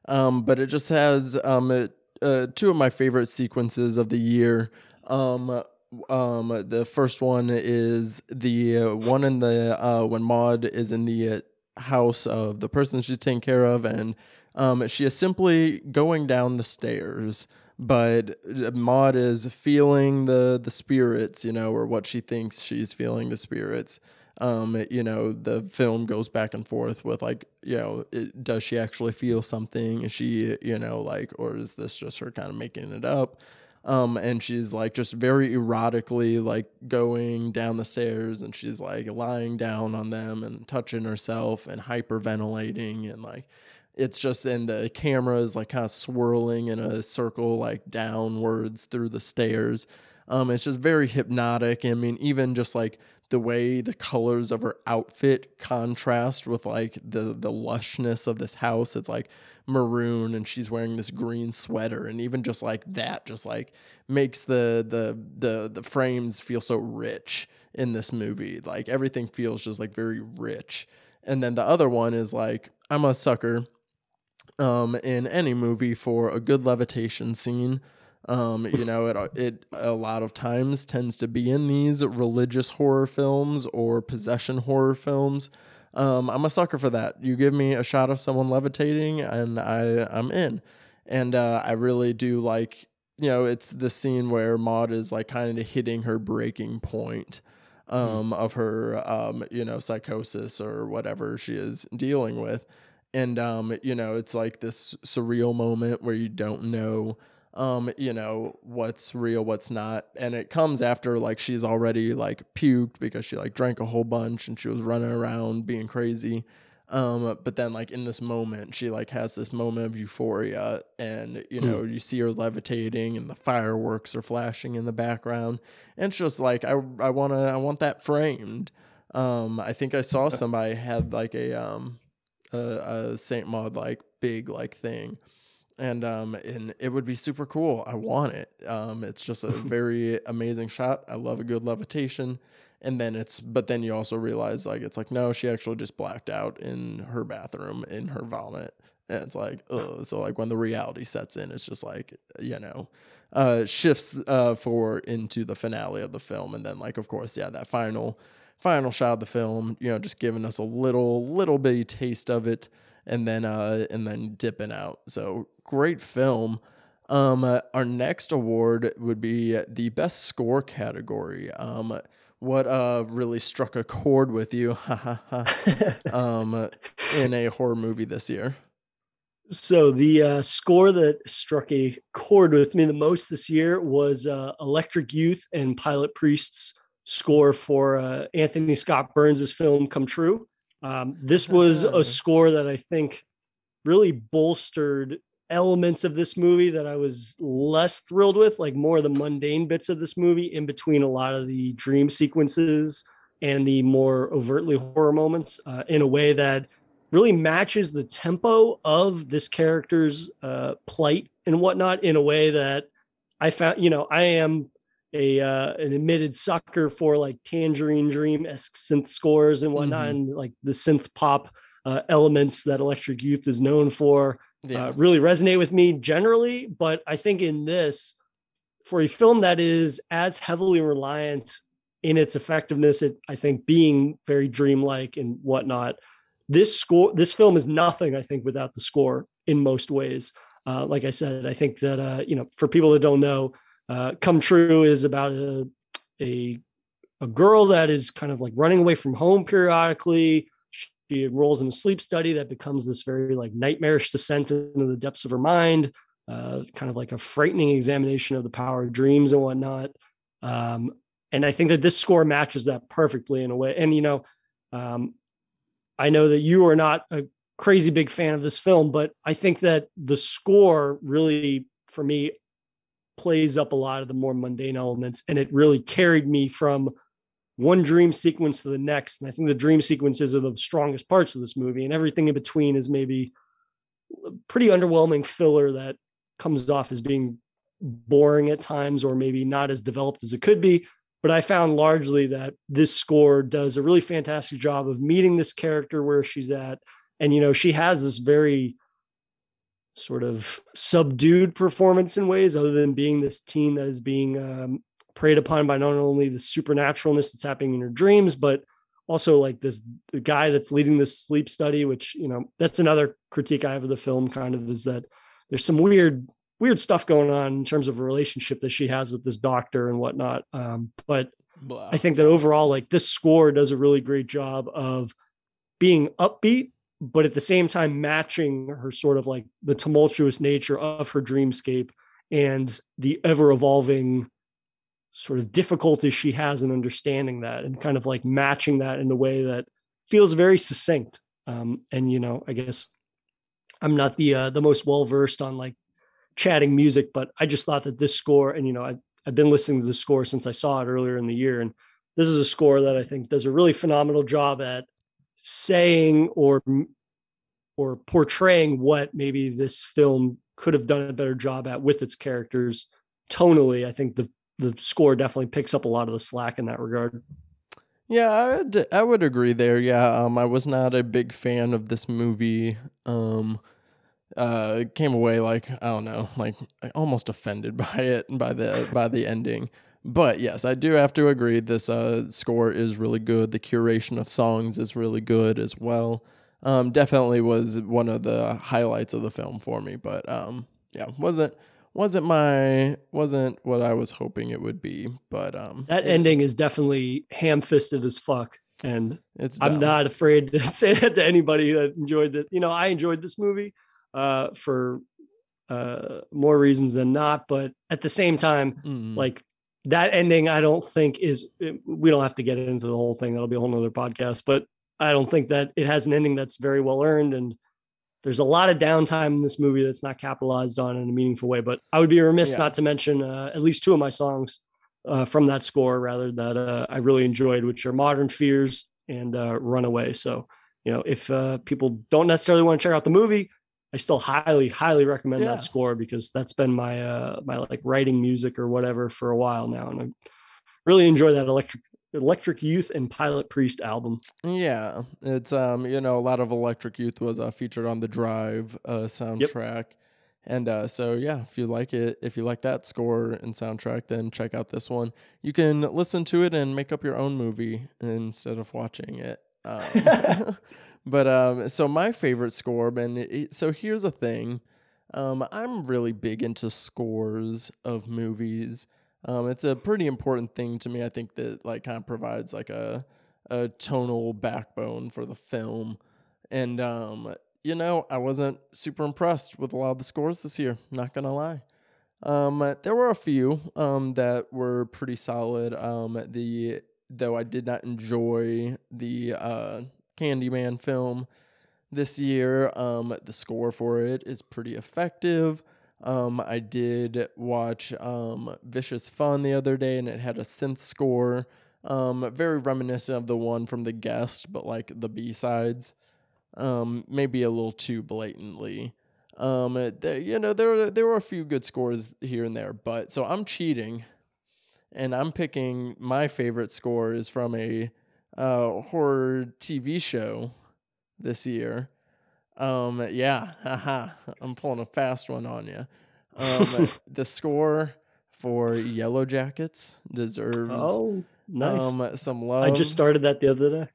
Um, but it just has um, it, uh, two of my favorite sequences of the year. Um, um, the first one is the uh, one in the uh, when Maud is in the uh, house of the person she's taking care of, and um, she is simply going down the stairs. But uh, Maud is feeling the the spirits, you know, or what she thinks she's feeling the spirits. um, you know, the film goes back and forth with like, you know, it, does she actually feel something? Is she, you know, like, or is this just her kind of making it up? Um, and she's like just very erotically like going down the stairs and she's like lying down on them and touching herself and hyperventilating and like it's just and the camera is like kind of swirling in a circle like downwards through the stairs. Um, it's just very hypnotic. I mean even just like the way the colors of her outfit contrast with like the the lushness of this house. It's like maroon and she's wearing this green sweater and even just like that just like makes the the the the frames feel so rich in this movie. Like everything feels just like very rich. And then the other one is like i'm a sucker um in any movie for a good levitation scene um, you know, it it a lot of times tends to be in these religious horror films or possession horror films. Um, I'm a sucker for that. You give me a shot of someone levitating, and I I'm in. And uh, I really do like you know it's the scene where Maud is like kind of hitting her breaking point um, of her um, you know psychosis or whatever she is dealing with. And um, you know, it's like this surreal moment where you don't know um, you know, what's real, what's not. And it comes after like she's already like puked because she like drank a whole bunch and she was running around being crazy. Um, but then like in this moment, she like has this moment of euphoria and you know, you see her levitating and the fireworks are flashing in the background. And it's just like I I wanna I want that framed. Um, I think I saw somebody had like a um a, a Saint Maud like big like thing and um and it would be super cool. I want it. Um, it's just a very amazing shot. I love a good levitation, and then it's but then you also realize like it's like no, she actually just blacked out in her bathroom in her vomit, and it's like oh, so like when the reality sets in, it's just like you know. Uh, shifts uh, for into the finale of the film, and then like of course, yeah, that final final shot of the film, you know, just giving us a little little bitty taste of it and then uh and then dipping out. So great film. Um, uh, our next award would be the best score category. Um, what uh really struck a chord with you, um, in a horror movie this year? So the uh, score that struck a chord with me the most this year was uh, Electric Youth and Pilot Priest's score for uh, Anthony Scott Burns' film Come True. Um, this was a score that I think really bolstered elements of this movie that I was less thrilled with, like more of the mundane bits of this movie in between a lot of the dream sequences and the more overtly horror moments uh, in a way that really matches the tempo of this character's uh, plight and whatnot in a way that I found, you know, I am a uh, an admitted sucker for like Tangerine Dream esque synth scores and whatnot, mm-hmm. and like the synth pop uh, elements that Electric Youth is known for yeah. uh, really resonate with me generally. But I think in this, for a film that is as heavily reliant in its effectiveness, it I think being very dreamlike and whatnot, this score, this film is nothing. I think without the score in most ways. Uh, like I said, I think that uh, you know, for people that don't know, uh, "Come True" is about a, a a girl that is kind of like running away from home periodically she enrolls in a sleep study that becomes this very like nightmarish descent into the depths of her mind, uh, kind of like a frightening examination of the power of dreams and whatnot. Um, and I think that this score matches that perfectly in a way. And you know, um, I know that you are not a crazy big fan of this film, but I think that the score really, for me, plays up a lot of the more mundane elements, and it really carried me from one dream sequence to the next. And I think the dream sequences are the strongest parts of this movie, and everything in between is maybe pretty underwhelming filler that comes off as being boring at times or maybe not as developed as it could be. But I found largely that this score does a really fantastic job of meeting this character where she's at. And, you know, she has this very sort of subdued performance in ways other than being this teen that is being um, preyed upon by not only the supernaturalness that's happening in her dreams, but also like this the guy that's leading this sleep study, which you know that's another critique I have of the film. Kind of is that there's some weird weird stuff going on in terms of a relationship that she has with this doctor and whatnot. Um, but Blah. I think that overall, like this score does a really great job of being upbeat, but at the same time matching her sort of like the tumultuous nature of her dreamscape and the ever evolving sort of difficulties she has in understanding that and kind of like matching that in a way that feels very succinct. Um, and you know, I guess I'm not the uh, the most well versed on like chatting music, but I just thought that this score, and you know, I, I've been listening to the score since I saw it earlier in the year, and this is a score that I think does a really phenomenal job at saying or or portraying what maybe this film could have done a better job at with its characters tonally. I think the the score definitely picks up a lot of the slack in that regard. Yeah, I would, I would agree there. Yeah, um, I was not a big fan of this movie. Um, uh, came away like I don't know, like almost offended by it by the by the ending. But yes, I do have to agree. This uh, score is really good. The curation of songs is really good as well. Um, definitely was one of the highlights of the film for me. But um, yeah, wasn't wasn't my wasn't what I was hoping it would be. But um, that it, ending is definitely ham fisted as fuck. And it's I'm not afraid to say that to anybody that enjoyed it. You know, I enjoyed this movie uh, for uh, more reasons than not. But at the same time, Mm. like that ending, I don't think is, we don't have to get into the whole thing. That'll be a whole nother podcast. But I don't think that it has an ending that's very well earned. And there's a lot of downtime in this movie that's not capitalized on in a meaningful way. But I would be remiss Yeah. not to mention uh, at least two of my songs uh, from that score, rather that uh, I really enjoyed, which are Modern Fears and uh, Runaway. So, you know, if uh, people don't necessarily want to check out the movie, I still highly, highly recommend Yeah. that score because that's been my uh, my like writing music or whatever for a while now, and I really enjoy that electric Electric Youth and Pilot Priest album. Yeah, it's um, you know, a lot of Electric Youth was uh, featured on the Drive uh, soundtrack, and uh, so yeah, if you like it, if you like that score and soundtrack, then check out this one. You can listen to it and make up your own movie instead of watching it. Um, but um, so my favorite score, and it, so here's the thing, um, I'm really big into scores of movies. Um, it's a pretty important thing to me. I think that like kind of provides like a a tonal backbone for the film. And um, you know, I wasn't super impressed with a lot of the scores this year, not gonna lie. Um, there were a few um that were pretty solid. Um, the though I did not enjoy the uh Candyman film this year. Um, the score for it is pretty effective. Um, I did watch um, Vicious Fun the other day, and it had a synth score, um, very reminiscent of the one from The Guest, but like the B sides, um, maybe a little too blatantly. Um, you know, there there were a few good scores here and there, but so I'm cheating, and I'm picking my favorite score is from a uh, horror TV show this year. Um, yeah, haha, I'm pulling a fast one on you. Um, the score for Yellowjackets deserves Oh, nice. um some love. I just started that the other day.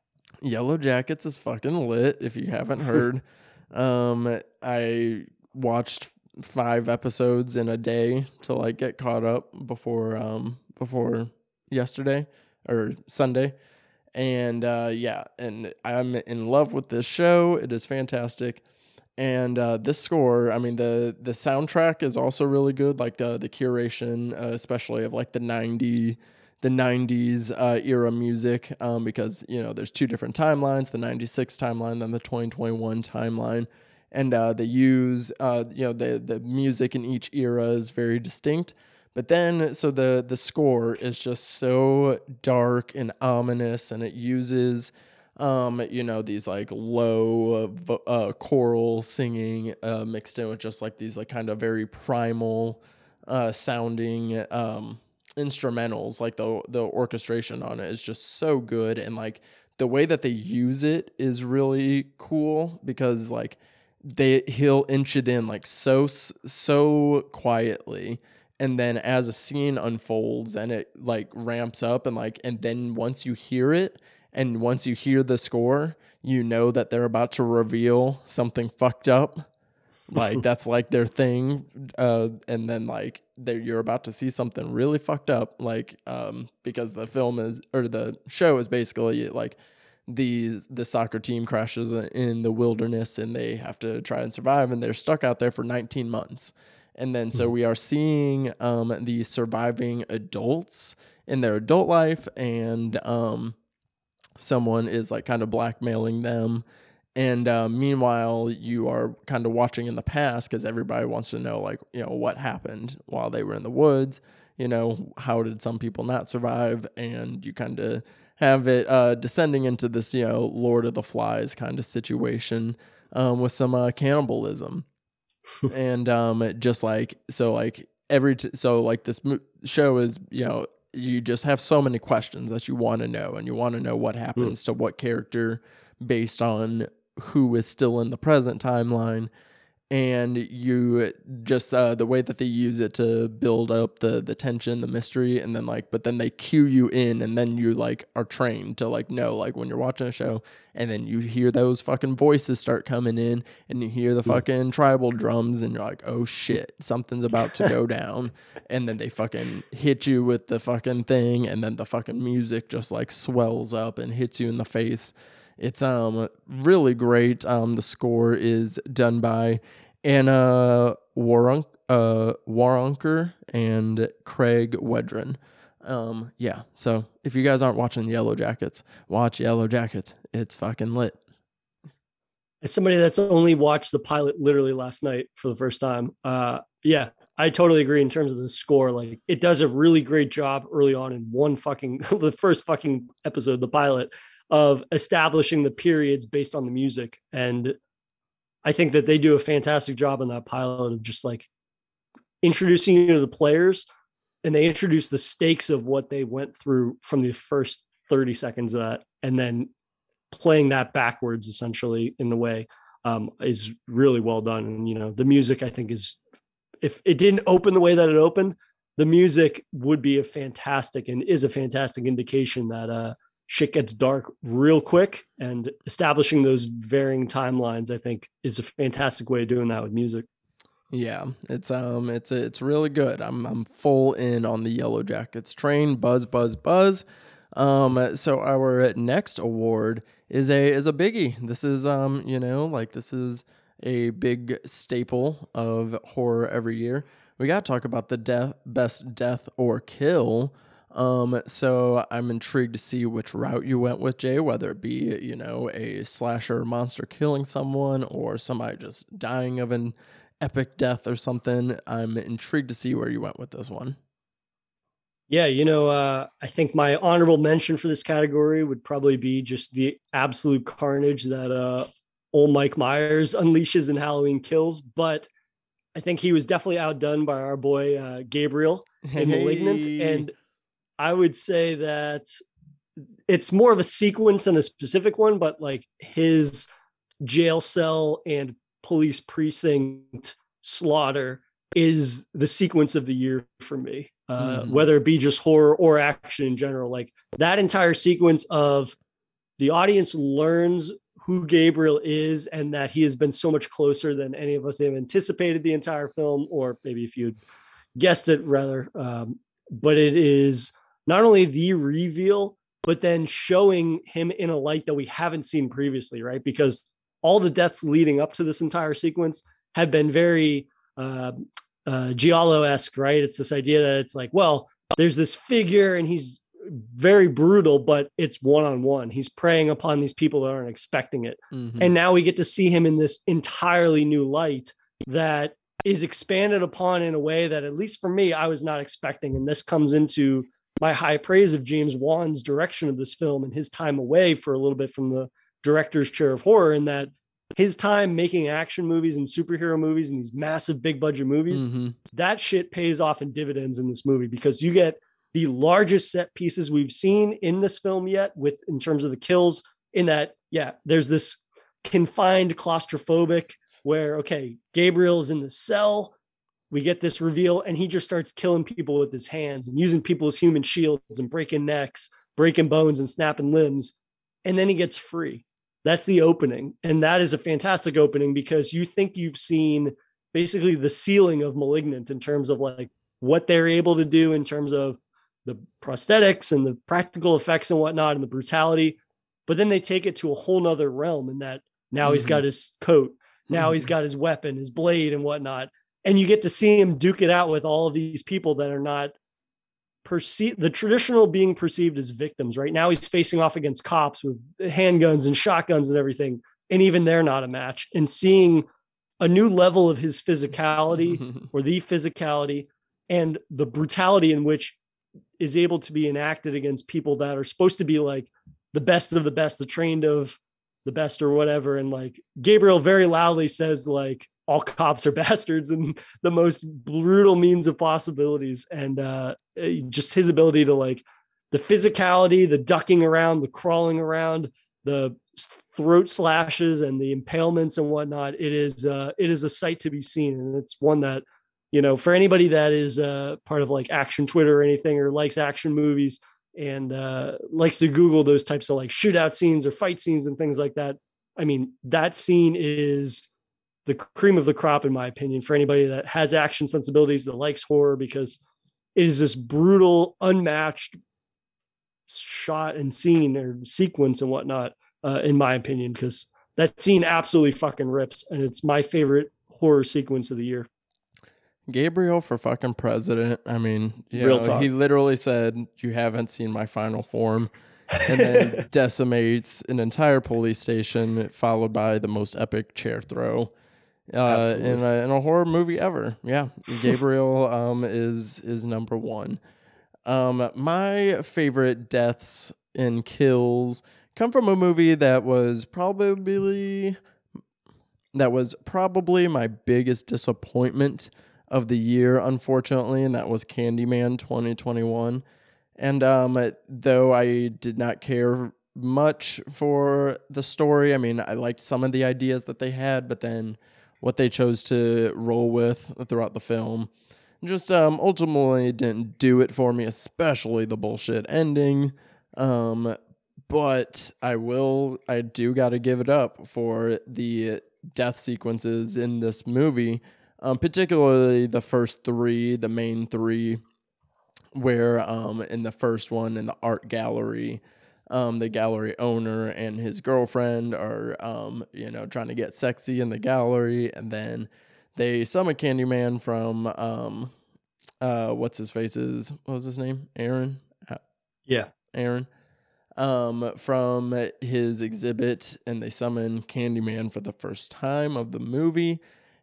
Yellowjackets is fucking lit. If you haven't heard, um, I watched five episodes in a day to like get caught up before um before yesterday or Sunday, and uh, yeah, and I'm in love with this show. It is fantastic. And uh, this score, I mean the the soundtrack is also really good. Like the the curation, uh, especially of like the ninety the 90s uh, era music um, because you know there's two different timelines the 96 timeline then the 2021 timeline and uh, they use uh, you know the the music in each era is very distinct but then so the the score is just so dark and ominous and it uses um, you know these like low uh, choral singing uh, mixed in with just like these like kind of very primal uh, sounding um, instrumentals. Like the the orchestration on it is just so good and like the way that they use it is really cool because like they he'll inch it in like so so quietly and then as a scene unfolds and it like ramps up and like and then once you hear it and once you hear the score you know that they're about to reveal something fucked up. Like that's like their thing uh and then like you're about to see something really fucked up like um because the film is or the show is basically like the the soccer team crashes in the wilderness and they have to try and survive and they're stuck out there for 19 months and then so we are seeing um the surviving adults in their adult life and um someone is like kind of blackmailing them and uh, meanwhile, you are kind of watching in the past because everybody wants to know, like, you know, what happened while they were in the woods. You know, how did some people not survive? And you kind of have it uh, descending into this, you know, Lord of the Flies kind of situation um, with some uh, cannibalism. and um, just like, so, like, every, t- so, like, this mo- show is, you know, you just have so many questions that you want to know, and you want to know what happens mm. to what character based on who is still in the present timeline and you just uh, the way that they use it to build up the the tension the mystery and then like but then they cue you in and then you like are trained to like know like when you're watching a show and then you hear those fucking voices start coming in and you hear the fucking tribal drums and you're like oh shit something's about to go down. And then they fucking hit you with the fucking thing and then the fucking music just like swells up and hits you in the face it's um really great. Um, the score is done by Anna Warunk, uh, Waronker and Craig Wedren. Um, yeah. So if you guys aren't watching Yellowjackets, watch Yellowjackets. It's fucking lit. As somebody that's only watched the pilot literally last night for the first time, uh, yeah, I totally agree in terms of the score. Like it does a really great job early on in one fucking the first fucking episode, the pilot, of establishing the periods based on the music. And I think that they do a fantastic job on that pilot of just like introducing you to the players and they introduce the stakes of what they went through from the first 30 seconds of that and then playing that backwards essentially in a way um, is really well done and you know the music i think is if it didn't open the way that it opened the music would be a fantastic and is a fantastic indication that uh, shit gets dark real quick and establishing those varying timelines i think is a fantastic way of doing that with music. Yeah it's um it's it's really good. I'm i'm full in on the yellow jackets train. Buzz buzz buzz. Um so our next award is a is a biggie. This is um you know like this is a big staple of horror every year. We got to talk about the death best death or kill um, so I'm intrigued to see which route you went with, Jay, whether it be, you know, a slasher monster killing someone or somebody just dying of an epic death or something. I'm intrigued to see where you went with this one. Yeah, you know, uh, I think my honorable mention for this category would probably be just the absolute carnage that uh, old Mike Myers unleashes in Halloween Kills. But I think he was definitely outdone by our boy uh, Gabriel in hey. Malignant. And I would say that it's more of a sequence than a specific one, but like his jail cell and police precinct slaughter is the sequence of the year for me. Uh, mm-hmm. Whether it be just horror or action in general, like that entire sequence of the audience learns who Gabriel is and that he has been so much closer than any of us have anticipated the entire film, or maybe if you'd guessed it rather. Um, but it is not only the reveal, but then showing him in a light that we haven't seen previously, right? Because all the deaths leading up to this entire sequence have been very uh, uh, Giallo esque, right? It's this idea that it's like, well, there's this figure and he's very brutal, but it's one on one. He's preying upon these people that aren't expecting it. Mm-hmm. And now we get to see him in this entirely new light that is expanded upon in a way that, at least for me, I was not expecting. And this comes into my high praise of James Wan's direction of this film and his time away for a little bit from the director's chair of horror, and that his time making action movies and superhero movies and these massive big budget movies, mm-hmm. that shit pays off in dividends in this movie because you get the largest set pieces we've seen in this film yet with in terms of the kills in that yeah there's this confined claustrophobic where okay gabriel's in the cell we get this reveal and he just starts killing people with his hands and using people as human shields and breaking necks breaking bones and snapping limbs and then he gets free that's the opening. And that is a fantastic opening because you think you've seen basically the ceiling of Malignant in terms of like what they're able to do in terms of the prosthetics and the practical effects and whatnot and the brutality. But then they take it to a whole nother realm in that now mm-hmm. he's got his coat, now mm-hmm. he's got his weapon, his blade, and whatnot. And you get to see him duke it out with all of these people that are not perceived the traditional being perceived as victims right? Now he's facing off against cops with handguns and shotguns and everything and even they're not a match. And seeing a new level of his physicality or the physicality and the brutality in which is able to be enacted against people that are supposed to be like the best of the best the trained of the best or whatever. And like gabriel very loudly says like all cops are bastards and the most brutal means of possibilities. And uh, eh, just his ability to like the physicality the ducking around the crawling around the throat slashes and the impalements and whatnot it is uh, it is a sight to be seen. And it's one that you know for anybody that is uh, part of like action twitter or anything or likes action movies and uh, likes to google those types of like shootout scenes or fight scenes and things like that i mean that scene is the cream of the crop, in my opinion, for anybody that has action sensibilities that likes horror because it is this brutal, unmatched shot and scene or sequence and whatnot, uh, in my opinion, because that scene absolutely fucking rips. And it's my favorite horror sequence of the year. Gabriel for fucking president. I mean, Real know, he literally said, You haven't seen my final form. and then decimates an entire police station, followed by the most epic chair throw uh, in, a, in a horror movie ever. Yeah, Gabriel um, is is number one. Um, my favorite deaths and kills come from a movie that was probably that was probably my biggest disappointment of the year, unfortunately, and that was Candyman 2021. And um, though I did not care much for the story, I mean, I liked some of the ideas that they had, but then what they chose to roll with throughout the film. Just um, ultimately didn't do it for me, especially the bullshit ending. Um, but I will, I do got to give it up for the death sequences in this movie, um, particularly the first three, the main three, where um, in the first one in the art gallery, um, the gallery owner and his girlfriend are, um, you know, trying to get sexy in the gallery, and then they summon Candyman from, um, uh, what's his face's, what was his name? Aaron. Yeah, Aaron. Um, from his exhibit, and they summon Candyman for the first time of the movie.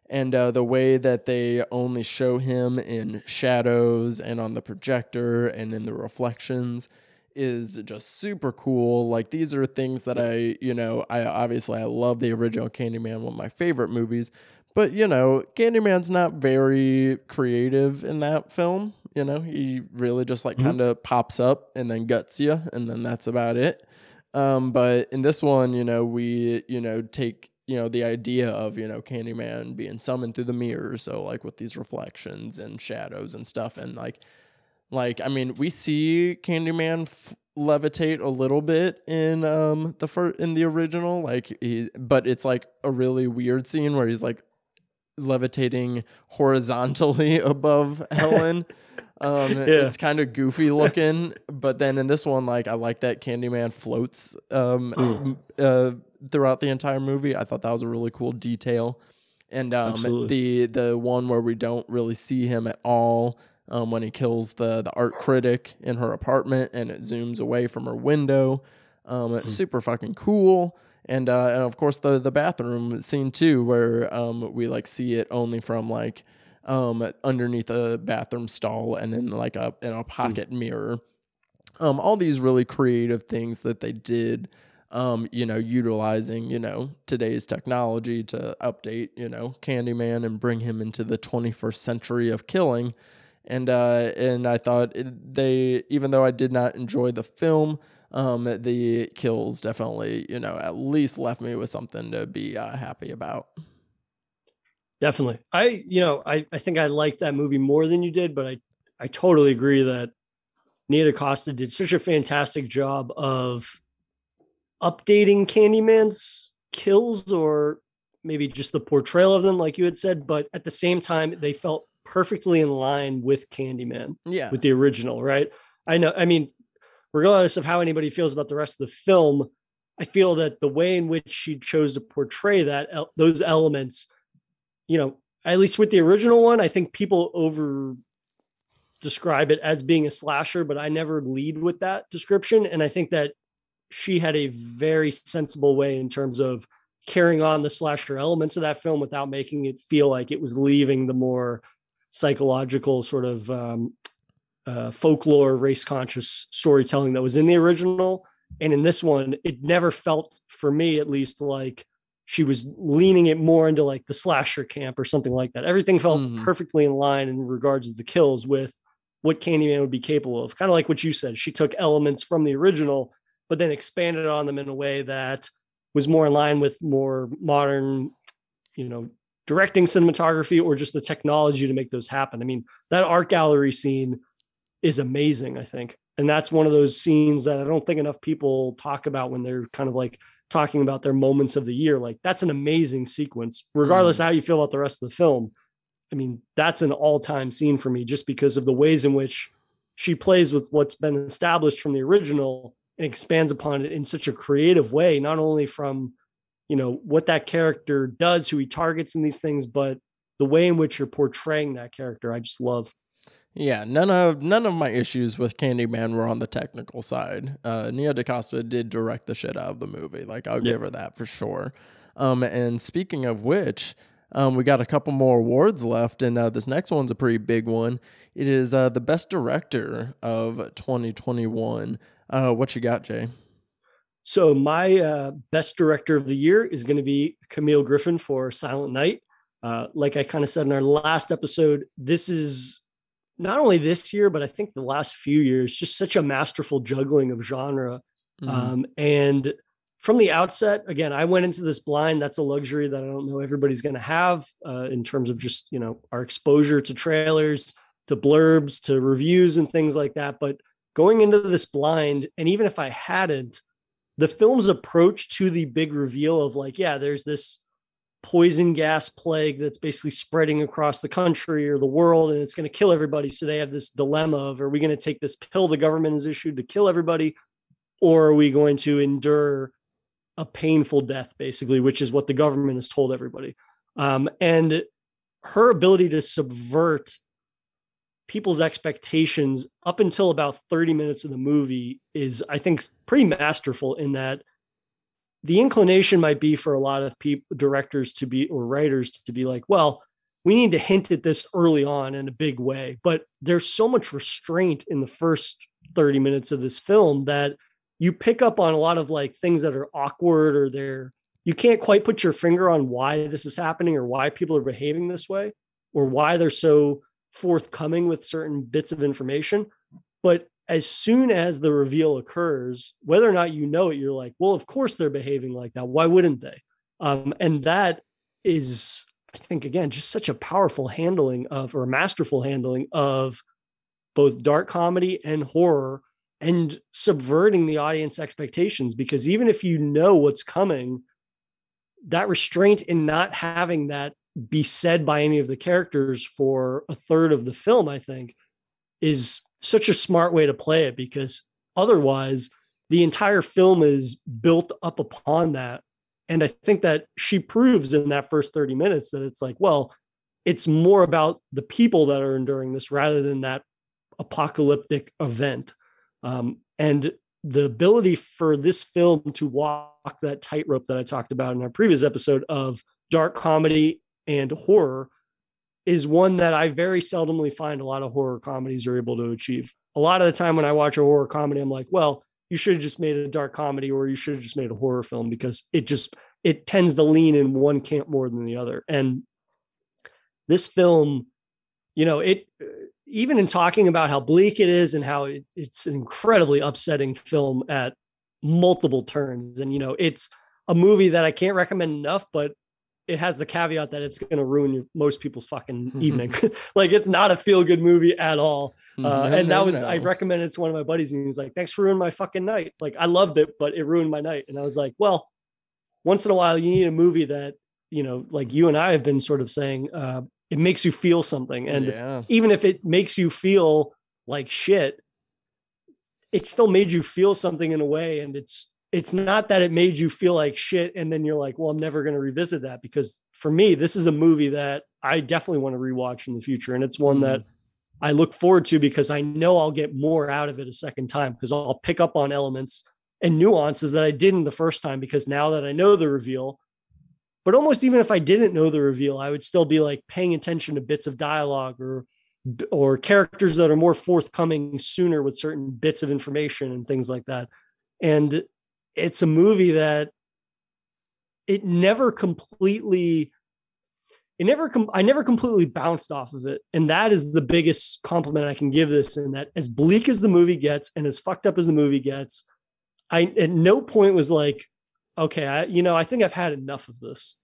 And uh, the way that they only show him in shadows and on the projector and in the reflections is just super cool. Like these are things that I, you know, I obviously I love the original Candyman, one of my favorite movies. But you know, Candyman's not very creative in that film. You know, he really just like mm-hmm. kind of pops up and then guts you, and then that's about it. Um, but in this one, you know, we you know take you know the idea of you know Candyman being summoned through the mirror, so like with these reflections and shadows and stuff, and like like, I mean, we see Candyman f- levitate a little bit in um the fir- in the original, like, he, but it's like a really weird scene where he's like levitating horizontally above Helen. Um, yeah. It's kind of goofy looking, but then in this one, like I like that Candyman floats um, uh, throughout the entire movie. I thought that was a really cool detail, and um, the the one where we don't really see him at all um, when he kills the the art critic in her apartment and it zooms away from her window. Um, it's mm. super fucking cool. And, uh, and of course the the bathroom scene too, where um, we like see it only from like um, underneath a bathroom stall and in like a in a hmm. pocket mm. mirror. Um, all these really creative things that they did um, you know, utilizing, you know, today's technology to update, you know, Candyman and bring him into the 21st century of killing and uh, and I thought they, even though I did not enjoy the film, um, the kills definitely, you know, at least left me with something to be uh, happy about. Definitely, I, you know, I, I think I liked that movie more than you did, but I, I totally agree that Nia DaCosta did such a fantastic job of updating Candyman's kills or maybe just the portrayal of them, like you had said. But at the same time, they felt perfectly in line with Candyman. Yeah. With the original, right? I know. I mean, regardless of how anybody feels about the rest of the film, I feel that the way in which she chose to portray that those elements, you know, at least with the original one, I think people over describe it as being a slasher, but I never lead with that description. And I think that she had a very sensible way in terms of carrying on the slasher elements of that film without making it feel like it was leaving the more psychological sort of um, uh, folklore, race conscious storytelling that was in the original. And in this one, it never felt, for me at least, like she was leaning it more into like the slasher camp or something like that. Everything felt mm-hmm. perfectly in line in regards to the kills with what Candyman would be capable of. Kind of like what you said. She took elements from the original, but then expanded on them in a way that was more in line with more modern, you know, directing cinematography or just the technology to make those happen. I mean, that art gallery scene is amazing, I think. And that's one of those scenes that I don't think enough people talk about when they're kind of like talking about their moments of the year. Like that's an amazing sequence, regardless mm. how you feel about the rest of the film. I mean, that's an all-time scene for me just because of the ways in which she plays with what's been established from the original and expands upon it in such a creative way, not only from, you know, what that character does, who he targets in these things, but the way in which you're portraying that character, I just love. Yeah, none of none of my issues with Candyman were on the technical side. Uh, Nia DaCosta did direct the shit out of the movie. Like I'll give her that for sure. Um, and speaking of which, um, we got a couple more awards left, and uh, this next one's a pretty big one. It is uh, the best director of 2021. Uh, what you got, Jay? So my uh, best director of the year is going to be Camille Griffin for Silent Night. Uh, like I kind of said in our last episode, this is not only this year, but I think the last few years, just such a masterful juggling of genre. Mm-hmm. Um, and from the outset, again, I went into this blind. That's a luxury that I don't know everybody's going to have uh, in terms of just you know our exposure to trailers, to blurbs, to reviews, and things like that. But going into this blind, and even if I hadn't, the film's approach to the big reveal of like, yeah, there's this poison gas plague that's basically spreading across the country or the world and it's going to kill everybody. So they have this dilemma of are we going to take this pill the government has issued to kill everybody, or are we going to endure a painful death, basically, which is what the government has told everybody. Um, and her ability to subvert people's expectations up until about 30 minutes of the movie is, I think, pretty masterful in that the inclination might be for a lot of people, directors to be, or writers to be like, well, we need to hint at this early on in a big way. But there's so much restraint in the first 30 minutes of this film that you pick up on a lot of like things that are awkward or they're you can't quite put your finger on why this is happening or why people are behaving this way or why they're so forthcoming with certain bits of information. But as soon as the reveal occurs whether or not you know it you're like well of course they're behaving like that. Why wouldn't they? Um, and that is i think again just such a powerful handling of or masterful handling of both dark comedy and horror and subverting the audience expectations. Because even if you know what's coming that restraint in not having that be said by any of the characters for a third of the film i think is such a smart way to play it because otherwise the entire film is built up upon that. And i think that she proves in that first 30 minutes that it's like well it's more about the people that are enduring this rather than that apocalyptic event. Um, and the ability for this film to walk that tightrope that I talked about in our previous episode of dark comedy and horror is one that I very seldomly find a lot of horror comedies are able to achieve. A lot of the time when I watch a horror comedy, I'm like, well, you should have just made a dark comedy or you should have just made a horror film because it just it tends to lean in one camp more than the other. And this film, you know, it uh, even in talking about how bleak it is and how it, it's an incredibly upsetting film at multiple turns and you know it's a movie that i can't recommend enough but it has the caveat that it's going to ruin your, most people's fucking Mm-hmm. evening. like it's not a feel good movie at all. Uh, No, and that no, was I recommended it to one of my buddies, and he was like, "Thanks for ruining my fucking night." Like I loved it, but it ruined my night. And I was like, "Well, once in a while, you need a movie that you know, like you and I have been sort of saying, uh, it makes you feel something, and yeah. even if it makes you feel like shit, it still made you feel something in a way. And it's it's not that it made you feel like shit, and then you're like, well, I'm never going to revisit that because for me, this is a movie that I definitely want to rewatch in the future, and it's one that mm. I look forward to because I know I'll get more out of it a second time because I'll pick up on elements and nuances that I didn't the first time because now that I know the reveal. But almost even if I didn't know the reveal, I would still be like paying attention to bits of dialogue or or characters that are more forthcoming sooner with certain bits of information and things like that. And it's a movie that it never completely it never com- I never completely bounced off of it. And that is the biggest compliment I can give this in that as bleak as the movie gets and as fucked up as the movie gets, I at no point was like, okay, I, you know, I think I've had enough of this.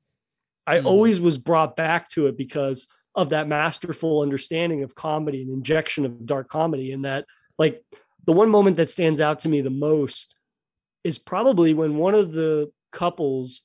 I Mhm. always was brought back to it because of that masterful understanding of comedy and injection of dark comedy. And that, like, the one moment that stands out to me the most is probably when one of the couples,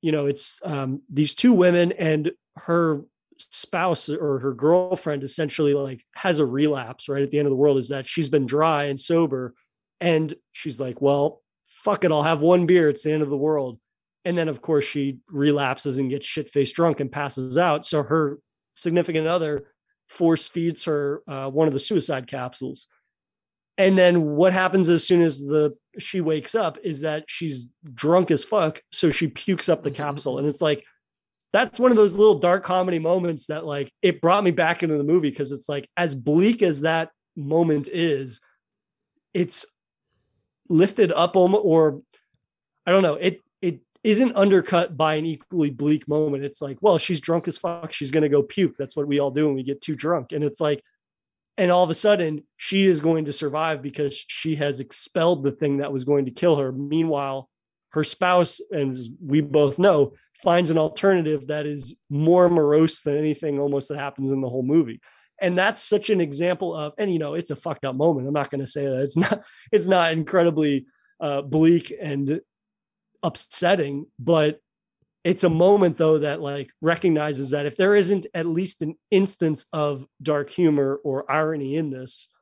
you know, it's um, these two women and her spouse or her girlfriend essentially like has a relapse right at the end of the world is that she's been dry and sober and she's like well fuck it i'll have one beer it's the end of the world. And then of course she relapses and gets shit faced drunk and passes out. So her significant other force feeds her uh, one of the suicide capsules. And then what happens as soon as the she wakes up is that she's drunk as fuck so she pukes up the mm-hmm. capsule. And it's like that's one of those little dark comedy moments that like it brought me back into the movie because it's like as bleak as that moment is it's lifted up or i don't know it it isn't undercut by an equally bleak moment. It's like well she's drunk as fuck she's going to go puke. That's what we all do when we get too drunk. And it's like and all of a sudden she is going to survive because she has expelled the thing that was going to kill her. Meanwhile her spouse and we both know finds an alternative that is more morose than anything almost that happens in the whole movie. And that's such an example of and you know it's a fucked up moment. I'm not going to say that it's not it's not incredibly uh, bleak and upsetting but it's a moment though that like recognizes that if there isn't at least an instance of dark humor or irony in this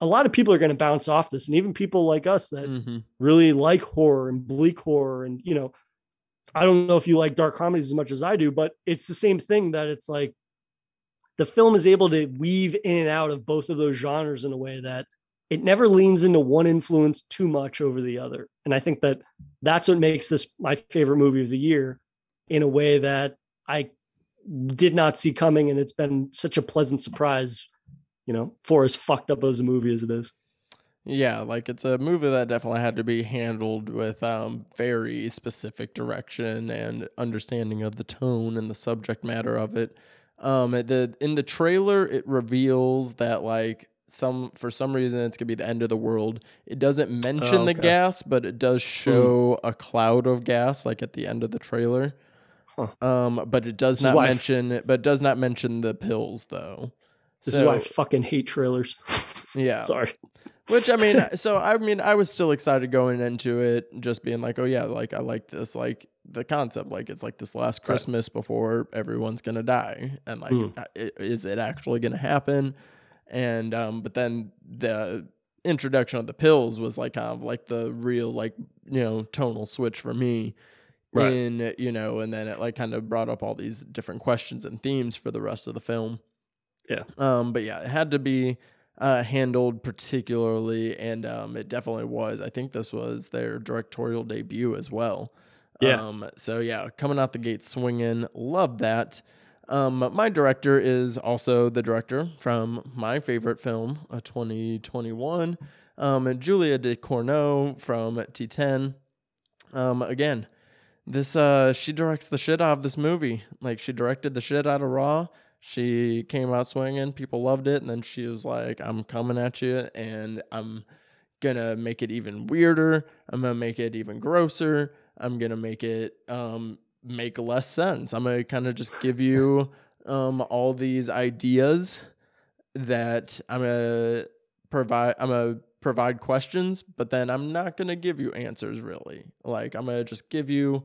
a lot of people are going to bounce off this. And even people like us that Mhm. really like horror and bleak horror and you know i don't know if you like dark comedies as much as i do but it's the same thing that it's like the film is able to weave in and out of both of those genres in a way that it never leans into one influence too much over the other. And i think that that's what makes this my favorite movie of the year in a way that i did not see coming and it's been such a pleasant surprise you know for as fucked up as a movie as it is Yeah, like it's a movie that definitely had to be handled with um, very specific direction and understanding of the tone and the subject matter of it. Um, it- the in the trailer, it reveals that like some for some reason it's gonna be the end of the world. It doesn't mention Oh, the gas, but it does show a cloud of gas like at the end of the trailer. Huh. Um, but it does This not I f- mention but does not mention the pills though. this is why i fucking hate trailers yeah, sorry which I mean, so I mean, I was still excited going into it, just being like, oh yeah, like I like this, like the concept, like it's like this last Christmas before everyone's gonna die, and like, uh, is it actually gonna happen? And um, but then the introduction of the pills was like kind of like the real like you know tonal switch for me. Right. In you know, and then it like kind of brought up all these different questions and themes for the rest of the film. Yeah. Um, but yeah, it had to be uh, handled particularly, and um, it definitely was. I think this was their directorial debut as well. Yeah. Um, so yeah, coming out the gate swinging, love that. Um, my director is also the director from my favorite film, uh, 2021, um, Julia Ducournau from Titane. Um, again, this uh, she directs the shit out of this movie. Like she directed the shit out of Raw. She came out swinging. People loved it, and then she was like, "I'm coming at you, and I'm gonna make it even weirder. I'm gonna make it even grosser. I'm gonna make it um, make less sense. I'm gonna kind of just give you um all these ideas that I'm gonna provide. I'm gonna provide questions, but then I'm not gonna give you answers really. Like I'm gonna just give you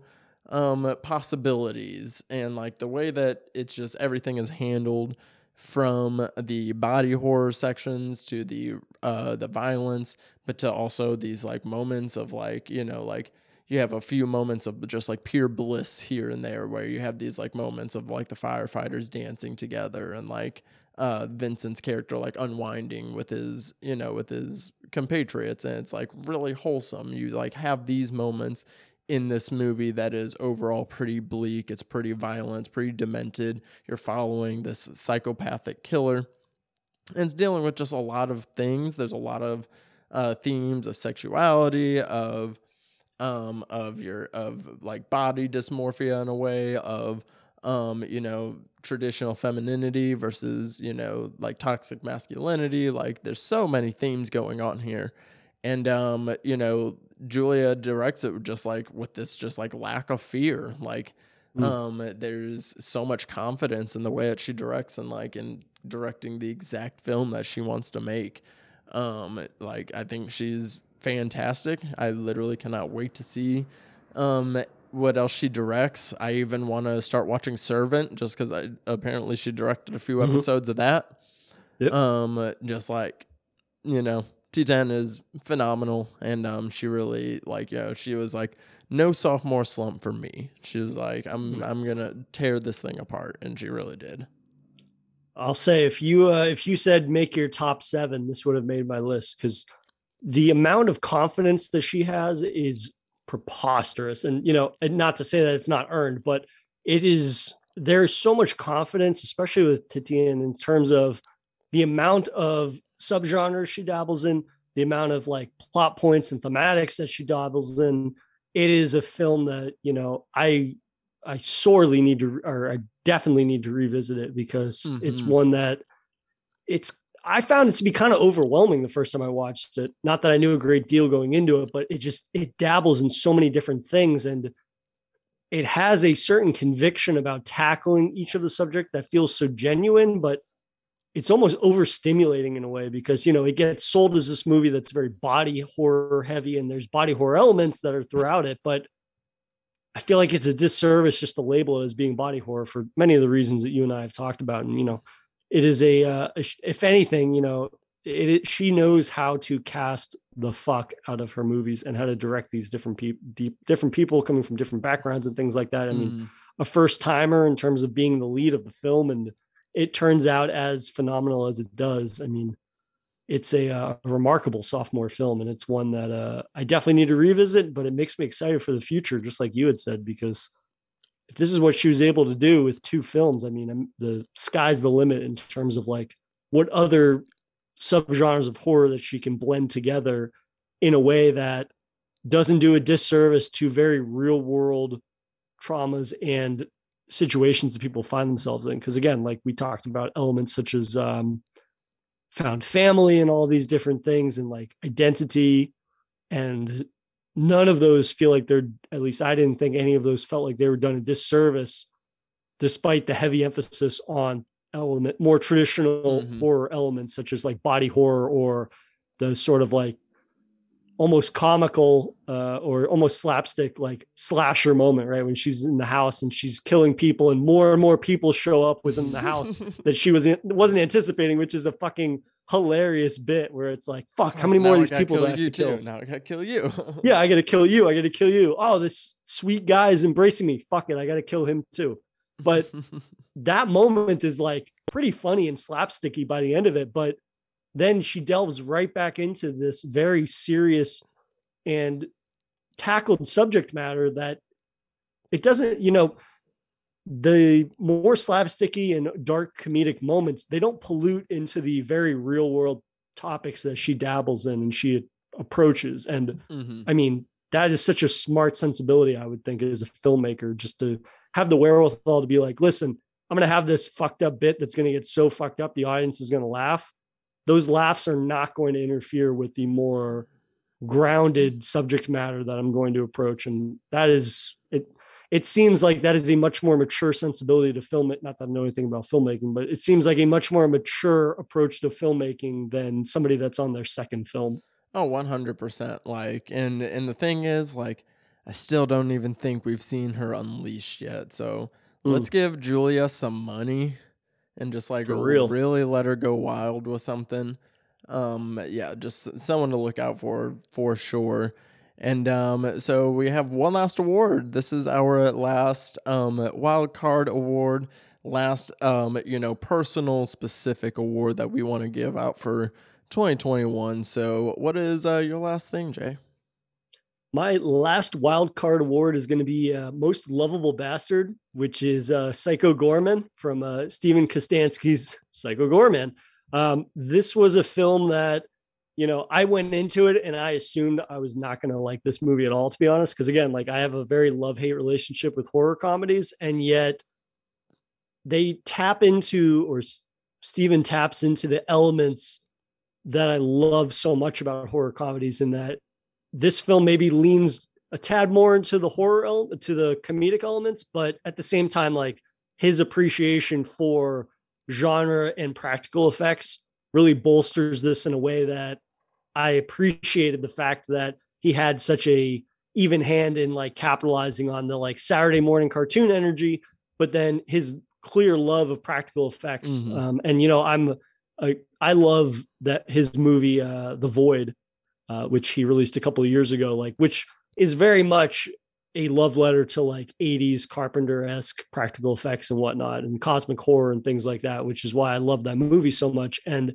um possibilities and like the way that it's just everything is handled from the body horror sections to the uh the violence but to also these like moments of like you know like you have a few moments of just like pure bliss here and there where you have these like moments of like the firefighters dancing together and like uh Vincent's character like unwinding with his you know with his compatriots and it's like really wholesome you like have these moments in this movie that is overall pretty bleak. It's pretty violent, pretty demented. You're following this psychopathic killer. And it's dealing with just a lot of things. There's a lot of uh, themes of sexuality, of um, of your of like body dysmorphia in a way, of um, you know, traditional femininity versus, you know, like toxic masculinity. Like there's so many themes going on here. And um, you know, Julia directs it just like with this just like lack of fear. Like mm. um there's so much confidence in the way that she directs and like in directing the exact film that she wants to make. Um like I think she's fantastic. I literally cannot wait to see um what else she directs. I even want to start watching Servant just cuz I apparently she directed a few mm-hmm. episodes of that. Yep. Um just like you know, Titane is phenomenal, and um, she really like you know she was like no sophomore slump for me. She was like I'm hmm. I'm gonna tear this thing apart, and she really did. I'll say if you uh, if you said make your top seven, this would have made my list because the amount of confidence that she has is preposterous, and you know, and not to say that it's not earned, but it is. There's so much confidence, especially with Titane, in terms of the amount of subgenres she dabbles in, the amount of like plot points and thematics that she dabbles in. It is a film that, you know, I I sorely need to or I definitely need to revisit it because mm-hmm. it's one that it's I found it to be kind of overwhelming the first time I watched it. Not that I knew a great deal going into it, but it just it dabbles in so many different things and it has a certain conviction about tackling each of the subject that feels so genuine but it's almost overstimulating in a way because you know it gets sold as this movie that's very body horror heavy and there's body horror elements that are throughout it but i feel like it's a disservice just to label it as being body horror for many of the reasons that you and i have talked about and you know it is a, uh, if anything you know it, it, she knows how to cast the fuck out of her movies and how to direct these different people different people coming from different backgrounds and things like that i mean mm. a first timer in terms of being the lead of the film and it turns out as phenomenal as it does. I mean, it's a, uh, remarkable sophomore film, and it's one that uh, I definitely need to revisit. But it makes me excited for the future, just like you had said, because if this is what she was able to do with two films, I mean, the sky's the limit in terms of like what other subgenres of horror that she can blend together in a way that doesn't do a disservice to very real world traumas and situations that people find themselves in. Because again, like we talked about elements such as um, found family and all these different things and like identity. And none of those feel like they're, at least I didn't think any of those felt like they were done a disservice, despite the heavy emphasis on element, more traditional mm-hmm. horror elements such as like body horror or the sort of like almost comical uh, or almost slapstick like slasher moment right? When she's in the house and she's killing people and more and more people show up within the house that she was in, wasn't anticipating which is a fucking hilarious bit where it's like fuck how many more of these people do I have to kill? now I gotta kill you. Yeah I gotta kill you. I gotta kill you. Oh this sweet guy is embracing me. Fuck it. I gotta kill him too. But that moment is like pretty funny and slapsticky by the end of it but then she delves right back into this very serious and tackled subject matter that it doesn't, you know, the more slapsticky and dark comedic moments, they don't pollute into the very real world topics that she dabbles in and she approaches. And mm-hmm. I mean, that is such a smart sensibility, I would think, as a filmmaker, just to have the wherewithal to be like, listen, I'm going to have this fucked up bit that's going to get so fucked up, the audience is going to laugh those laughs are not going to interfere with the more grounded subject matter that I'm going to approach. And that is it. it seems like that is a much more mature sensibility to film it. Not that I know anything about filmmaking, but it seems like a much more mature approach to filmmaking than somebody that's on their second film. Oh, 100%. Like, and, and the thing is, like, I still don't even think we've seen her unleashed yet. So mm. let's give Julia some money and just like real. really let her go wild with something. Um, yeah, just someone to look out for for sure. And um, so we have one last award. This is our last um, wild card award, last um, you know personal specific award that we want to give out for 2021. So, what is uh, your last thing, Jay? My last wild card award is going to be uh, most lovable bastard, which is uh, Psycho Goreman from uh, Steven Kostanski's Psycho Goreman. Um, this was a film that you know, I went into it and I assumed I was not going to like this movie at all, to be honest. Because again, like I have a very love hate relationship with horror comedies, and yet they tap into, or Steven taps into the elements that I love so much about horror comedies, in that this film maybe leans a tad more into the horror element, to the comedic elements, but at the same time, like his appreciation for genre and practical effects really bolsters this in a way that I appreciated the fact that he had such a even hand in like capitalizing on the like Saturday morning cartoon energy, but then his clear love of practical effects. Mm-hmm. Um, and you know, I'm a, I love that his movie uh, The Void, uh, which he released a couple of years ago, like which is very much a love letter to like 80s Carpenter esque practical effects and whatnot, and cosmic horror and things like that, which is why I love that movie so much. And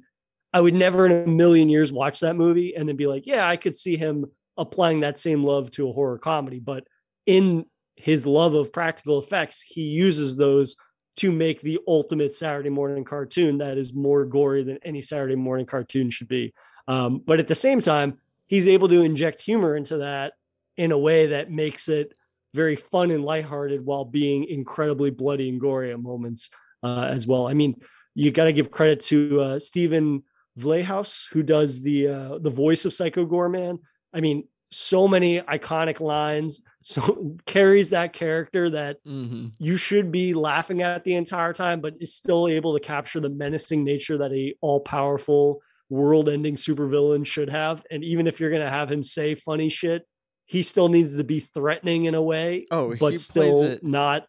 I would never in a million years watch that movie and then be like, yeah, I could see him applying that same love to a horror comedy. But in his love of practical effects, he uses those to make the ultimate Saturday morning cartoon that is more gory than any Saturday morning cartoon should be. Um, but at the same time, he's able to inject humor into that in a way that makes it very fun and lighthearted while being incredibly bloody and gory at moments uh, as well. I mean, you got to give credit to uh, Steven Vlahos, who does the uh, the voice of Psycho Goreman. I mean, so many iconic lines, so carries that character that mm-hmm. you should be laughing at the entire time, but is still able to capture the menacing nature that a all powerful world-ending supervillain should have. And even if you're gonna have him say funny shit, he still needs to be threatening in a way. Oh, but still not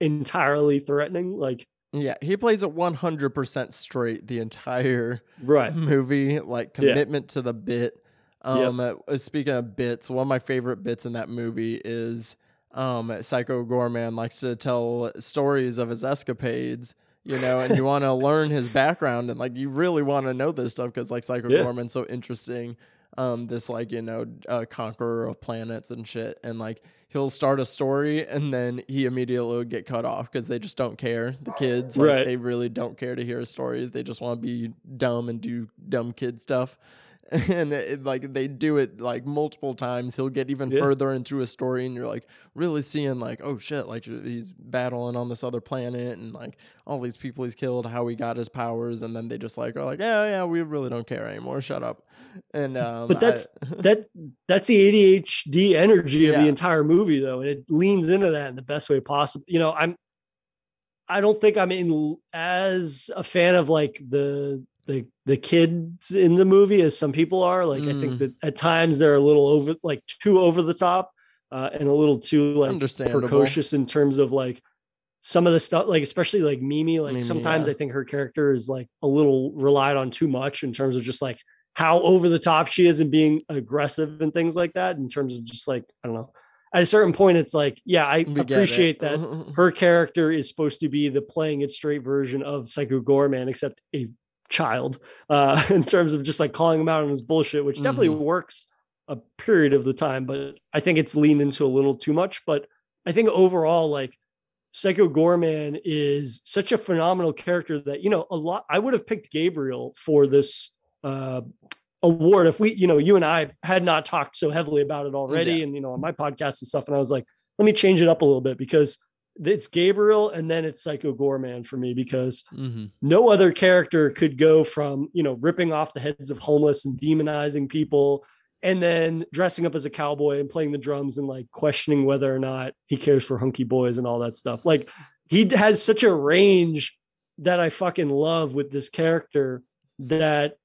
entirely threatening. Like yeah, he plays it 100% straight the entire right movie, like commitment yeah. to the bit. Um, yep. uh, speaking of bits, one of my favorite bits in that movie is um, Psycho Goreman likes to tell stories of his escapades, you know, and you want to learn his background and like you really want to know this stuff because like Psycho yeah. So interesting. Um, this like you know uh, conqueror of planets and shit, and like he'll start a story and then he immediately will get cut off because they just don't care. The kids, like, right. they really don't care to hear his stories. They just want to be dumb and do dumb kid stuff. and it, like they do it like multiple times. He'll get even yeah. further into a story and you're like really seeing like oh shit like he's battling on this other planet and like all these people he's killed how he got his powers. And then they just like are like yeah yeah we really don't care anymore. Shut up. And um, but that's I, that that's the adhd energy of yeah. the entire movie though. And it leans into that in the best way possible. You know i'm I don't think I'm in as a fan of like the the the kids in the movie as some people are. Like mm. I think mm. that at times they're a little over like too over the top uh, and a little too like precocious in terms of like some of the stuff like especially like Mimi like Mimi, sometimes yeah. I think her character is like a little relied on too much in terms of just like how over the top she is and being aggressive and things like that in terms of just like I don't know at a certain point it's like yeah I we appreciate that her character is supposed to be the playing it straight version of Psycho Goreman except a child uh, in terms of just like calling him out on his bullshit, which definitely mm-hmm. works a period of the time, but I think it's leaned into a little too much. But I think overall, like Psycho Goreman is such a phenomenal character that, you know, a lot, I would have picked Gabriel for this uh, award if we, you know, you and I had not talked so heavily about it already. Yeah. And, you know, on my podcast and stuff. And I was like, let me change it up a little bit because it's Gabriel and then it's Psycho Goreman for me because mm-hmm. no other character could go from, you know, ripping off the heads of homeless and demonizing people and then dressing up as a cowboy and playing the drums and like questioning whether or not he cares for hunky boys and all that stuff. Like he has such a range that I fucking love with this character that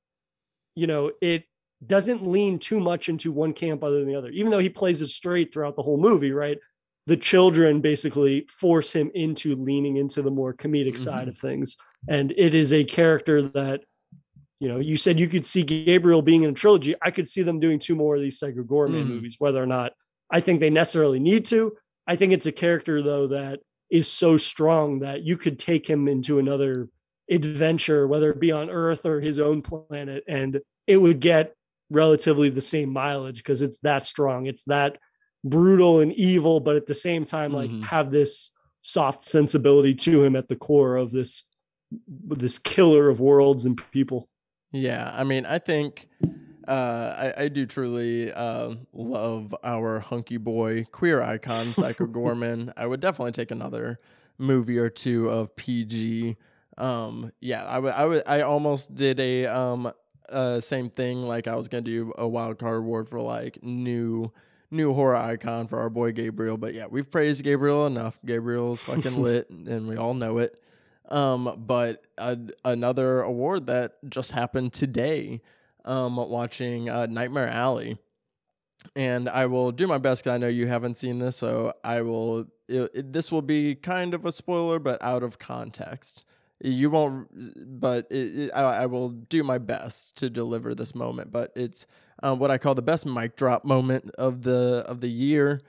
you know it doesn't lean too much into one camp other than the other even though he plays it straight throughout the whole movie right the children basically force him into leaning into the more comedic mm-hmm. side of things and it is a character that you know you said you could see gabriel being in a trilogy i could see them doing two more of these Psycho Goreman mm. movies whether or not i think they necessarily need to i think it's a character though that is so strong that you could take him into another adventure whether it be on earth or his own planet and it would get relatively the same mileage because it's that strong it's that brutal and evil, but at the same time, like mm-hmm. have this soft sensibility to him at the core of this this killer of worlds and people. Yeah, I mean, I think uh, I, I do truly uh, love our hunky boy queer icon, Psycho Goreman. I would definitely take another movie or two of PG. Um, yeah, I would, I would, I almost did a um, uh, same thing. Like I was gonna do a wild card award for like new new horror icon for our boy Gabriel. But yeah, we've praised Gabriel enough. Gabriel's fucking lit, and we all know it. Um, but a, another award that just happened today, um, watching uh, Nightmare Alley, and I will do my best because I know you haven't seen this, so I will. It, it, this will be kind of a spoiler, but out of context. You won't, but it, I, I will do my best to deliver this moment. But it's um, what I call the best mic drop moment of the of the year.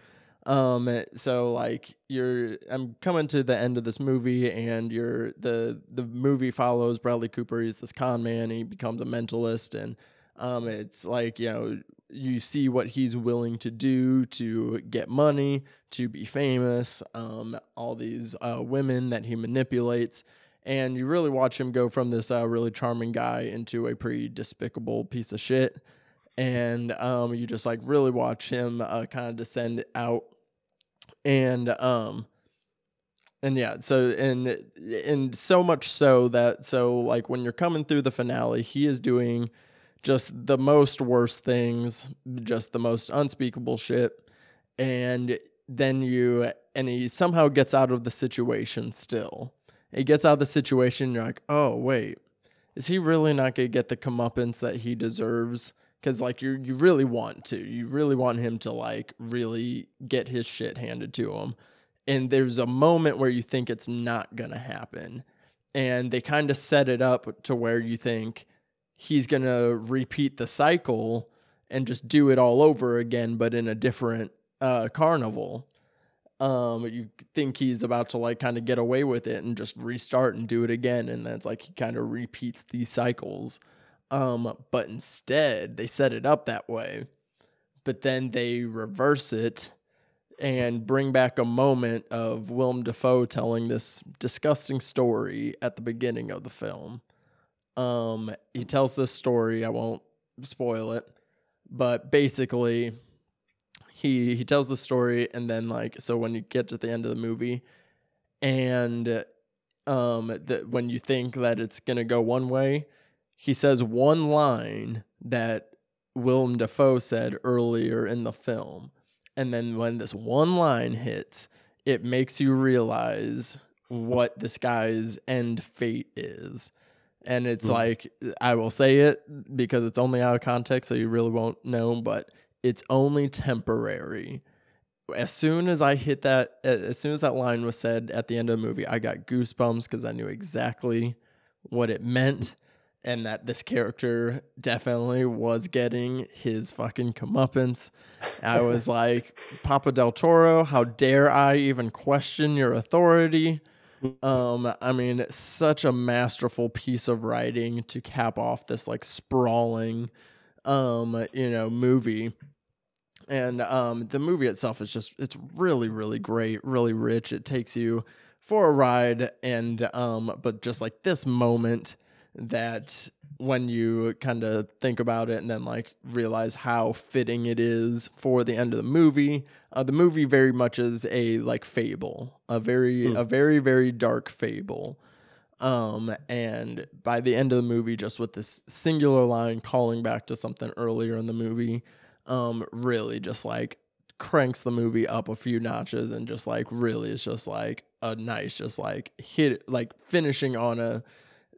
Um, so like you're, I'm coming to the end of this movie, and you're the the movie follows Bradley Cooper. He's this con man. He becomes a mentalist, and um, it's like you know you see what he's willing to do to get money, to be famous. Um, all these uh, women that he manipulates and you really watch him go from this uh, really charming guy into a pretty despicable piece of shit and um, you just like really watch him uh, kind of descend out. And um and yeah so and and so much so that so like when you're coming through the finale he is doing just the most worst things just the most unspeakable shit. And then you and he somehow gets out of the situation still. He gets out of the situation you're like oh wait is he really not going to get the comeuppance that he deserves because like you you really want to. You really want him to like really get his shit handed to him. And there's a moment where you think it's not gonna happen. And they kind of set it up to where you think he's gonna repeat the cycle and just do it all over again but in a different uh, carnival. Um, you think he's about to like kind of get away with it and just restart and do it again. And then it's like he kind of repeats these cycles um, but instead, they set it up that way. But then they reverse it and bring back a moment of Willem Dafoe telling this disgusting story at the beginning of the film. Um, he tells this story, I won't spoil it, but basically he he tells the story and then like so when you get to the end of the movie and um that when you think that it's to go one way, he says one line that Willem Dafoe said earlier in the film. And then when this one line hits, it makes you realize what this guy's end fate is. And it's mm. like, I will say it because it's only out of context, so you really won't know, but it's only temporary. As soon as I hit that, as soon as that line was said at the end of the movie, I got goosebumps because I knew exactly what it meant and that this character definitely was getting his fucking comeuppance. I was like, Papa Del Toro, how dare I even question your authority? Um, I mean, such a masterful piece of writing to cap off this like sprawling, um, you know, movie. And um, the movie itself is just, it's really, really great, really rich. It takes you for a ride. And, um, but just like this moment, that when you kind of think about it and then like realize how fitting it is for the end of the movie uh, the movie very much is a like fable a very mm. a very very dark fable um and by the end of the movie just with this singular line calling back to something earlier in the movie um, really just like cranks the movie up a few notches and just like really is just like a nice, just like hit, like finishing on a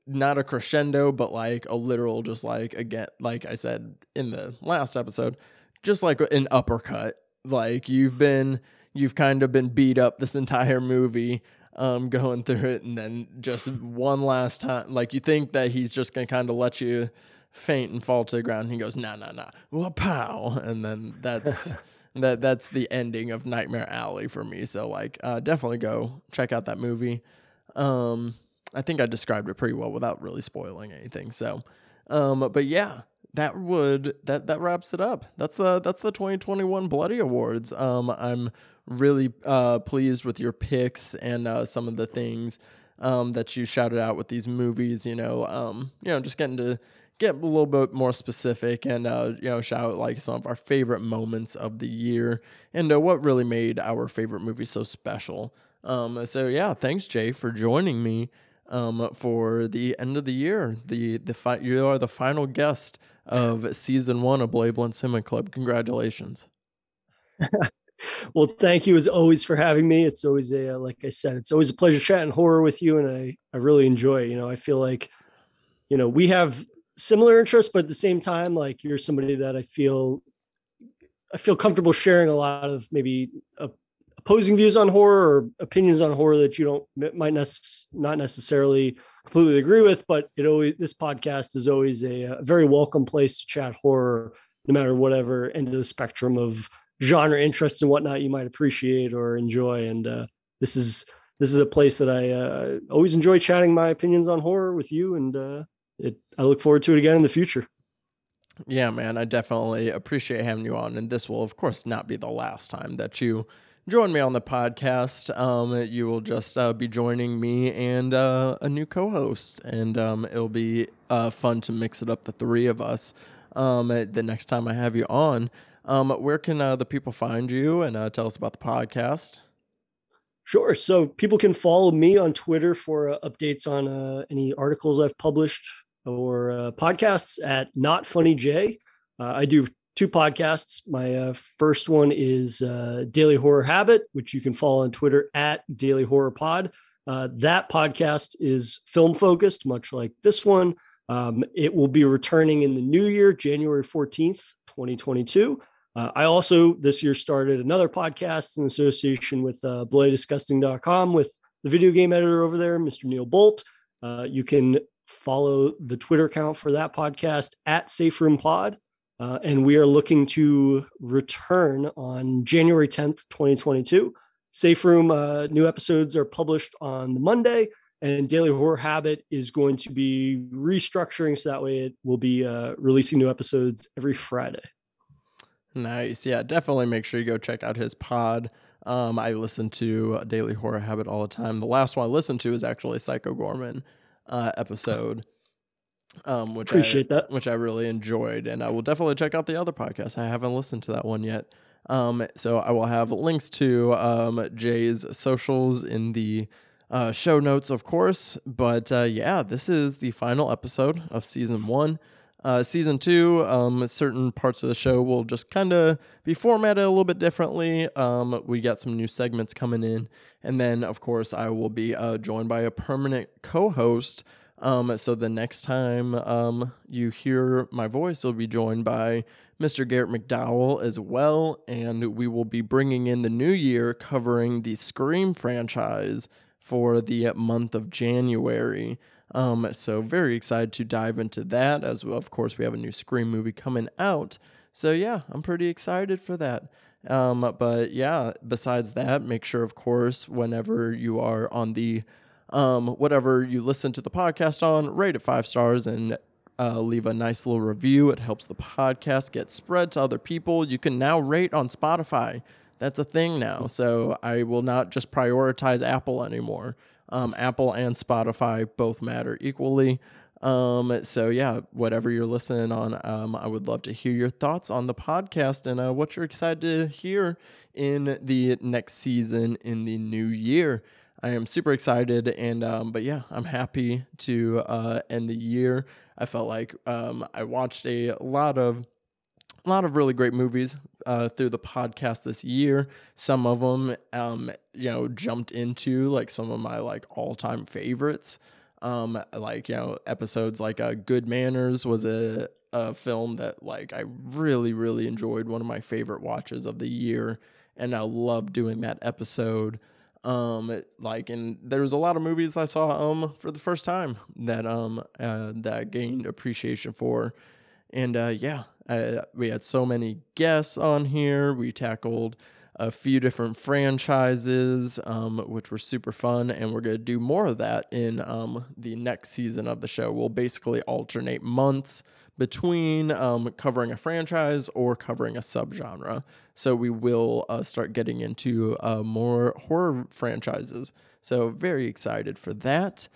not a crescendo, but like a literal, just like again, like I said in the last episode, just like an uppercut. Like you've been, you've kind of been beat up this entire movie, um, going through it, and then just one last time, like you think that he's just gonna kind of let you faint and fall to the ground. he goes, nah, nah, nah, well, pow, and then that's. that that's the ending of Nightmare Alley for me. So like, uh, definitely go check out that movie. Um, I think I described it pretty well without really spoiling anything. So, um, but yeah, that would that that wraps it up. That's the that's the 2021 Bloody Awards. Um, I'm really uh, pleased with your picks and uh, some of the things um, that you shouted out with these movies. You know, um, you know, just getting to get a little bit more specific and uh, you know shout out like some of our favorite moments of the year and uh, what really made our favorite movie so special. Um, so yeah, thanks Jay for joining me um, for the end of the year. The the fi- you are the final guest of season one of Blade Blunt Cinema Club. Congratulations. well, thank you as always for having me. It's always a uh, like I said, it's always a pleasure chatting horror with you, and I I really enjoy. It. You know, I feel like you know we have similar interests, but at the same time, like you're somebody that I feel I feel comfortable sharing a lot of maybe a opposing views on horror or opinions on horror that you don't might not necessarily completely agree with but it always this podcast is always a, a, very welcome place to chat horror no matter whatever end of the spectrum of genre interests and whatnot you might appreciate or enjoy. And uh, this is this is a place that i uh, always enjoy chatting my opinions on horror with you. And uh, it, i look forward to it again in the future. Yeah man. I definitely appreciate having you on. And this will of course not be the last time that you join me on the podcast. Um, you will just uh, be joining me and uh, a new co-host, and um, it'll be uh, fun to mix it up, the three of us. Um, the next time I have you on, um, where can uh, the people find you and uh, tell us about the podcast? Sure. So people can follow me on Twitter for uh, updates on any articles I've published or podcasts at Not Funny J. I do two podcasts. My uh, first one is uh, Daily Horror Habit, which you can follow on Twitter at Daily Horror Pod. Uh, that podcast is film focused, much like this one. Um, it will be returning in the new year, January 14th, 2022. Uh, I also this year started another podcast in association with uh, bloodydisgusting.com with the video game editor over there, Mr. Neil Bolt. Uh, you can follow the Twitter account for that podcast at Safe Room Pod. Uh, and we are looking to return on January 10th, 2022. Safe Room uh, new episodes are published on the Monday, and Daily Horror Habit is going to be restructuring so that way it will be uh, releasing new episodes every Friday. Nice. Yeah, definitely make sure you go check out his pod. Um, I listen to Daily Horror Habit all the time. The last one I listened to is actually Psycho Goreman uh, episode um, which appreciate I, that, which I really enjoyed, and I will definitely check out the other podcast. I haven't listened to that one yet. Um, so I will have links to um, Jay's socials in the uh, show notes, of course. But uh, yeah, this is the final episode of season one. Uh, season two, um, certain parts of the show will just kind of be formatted a little bit differently. Um, we got some new segments coming in. And then, of course, I will be uh, joined by a permanent co host um, so the next time um, you hear my voice, it'll be joined by Mr. Garrett McDowell as well, and we will be bringing in the new year covering the Scream franchise for the month of January. Um, so very excited to dive into that as well. Of course, we have a new Scream movie coming out. So yeah, I'm pretty excited for that. Um, but yeah, besides that, make sure, of course, whenever you are on the um, whatever you listen to the podcast on, rate it five stars and uh, leave a nice little review. It helps the podcast get spread to other people. You can now rate on Spotify. That's a thing now. So I will not just prioritize Apple anymore. Um, Apple and Spotify both matter equally. Um, so yeah, whatever you're listening on, um, I would love to hear your thoughts on the podcast and uh, what you're excited to hear in the next season in the new year. I am super excited, and um, but yeah, I'm happy to uh, end the year. I felt like um, I watched a lot of a lot of really great movies uh, through the podcast this year. Some of them, um, you know, jumped into like some of my like all time favorites. Um, like you know, episodes like uh, Good Manners was a a film that like I really really enjoyed. One of my favorite watches of the year, and I love doing that episode. Um, like, and there was a lot of movies I saw um for the first time that um uh, that I gained appreciation for, and uh, yeah, uh, we had so many guests on here. We tackled a few different franchises, um, which were super fun, and we're gonna do more of that in um the next season of the show. We'll basically alternate months between um, covering a franchise or covering a subgenre. So we will uh, start getting into uh, more horror franchises. So very excited for that.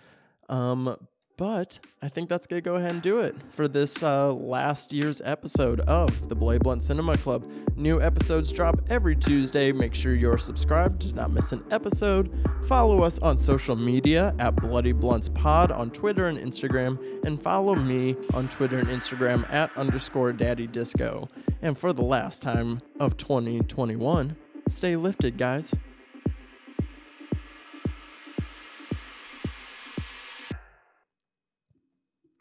Um, but I think that's going to go ahead and do it for this uh, last year's episode of the Bloody Blunt Cinema Club. New episodes drop every Tuesday. Make sure you're subscribed to not miss an episode. Follow us on social media at Bloody Blunts Pod on Twitter and Instagram, and follow me on Twitter and Instagram at underscore Daddy Disco. And for the last time of 2021, stay lifted, guys.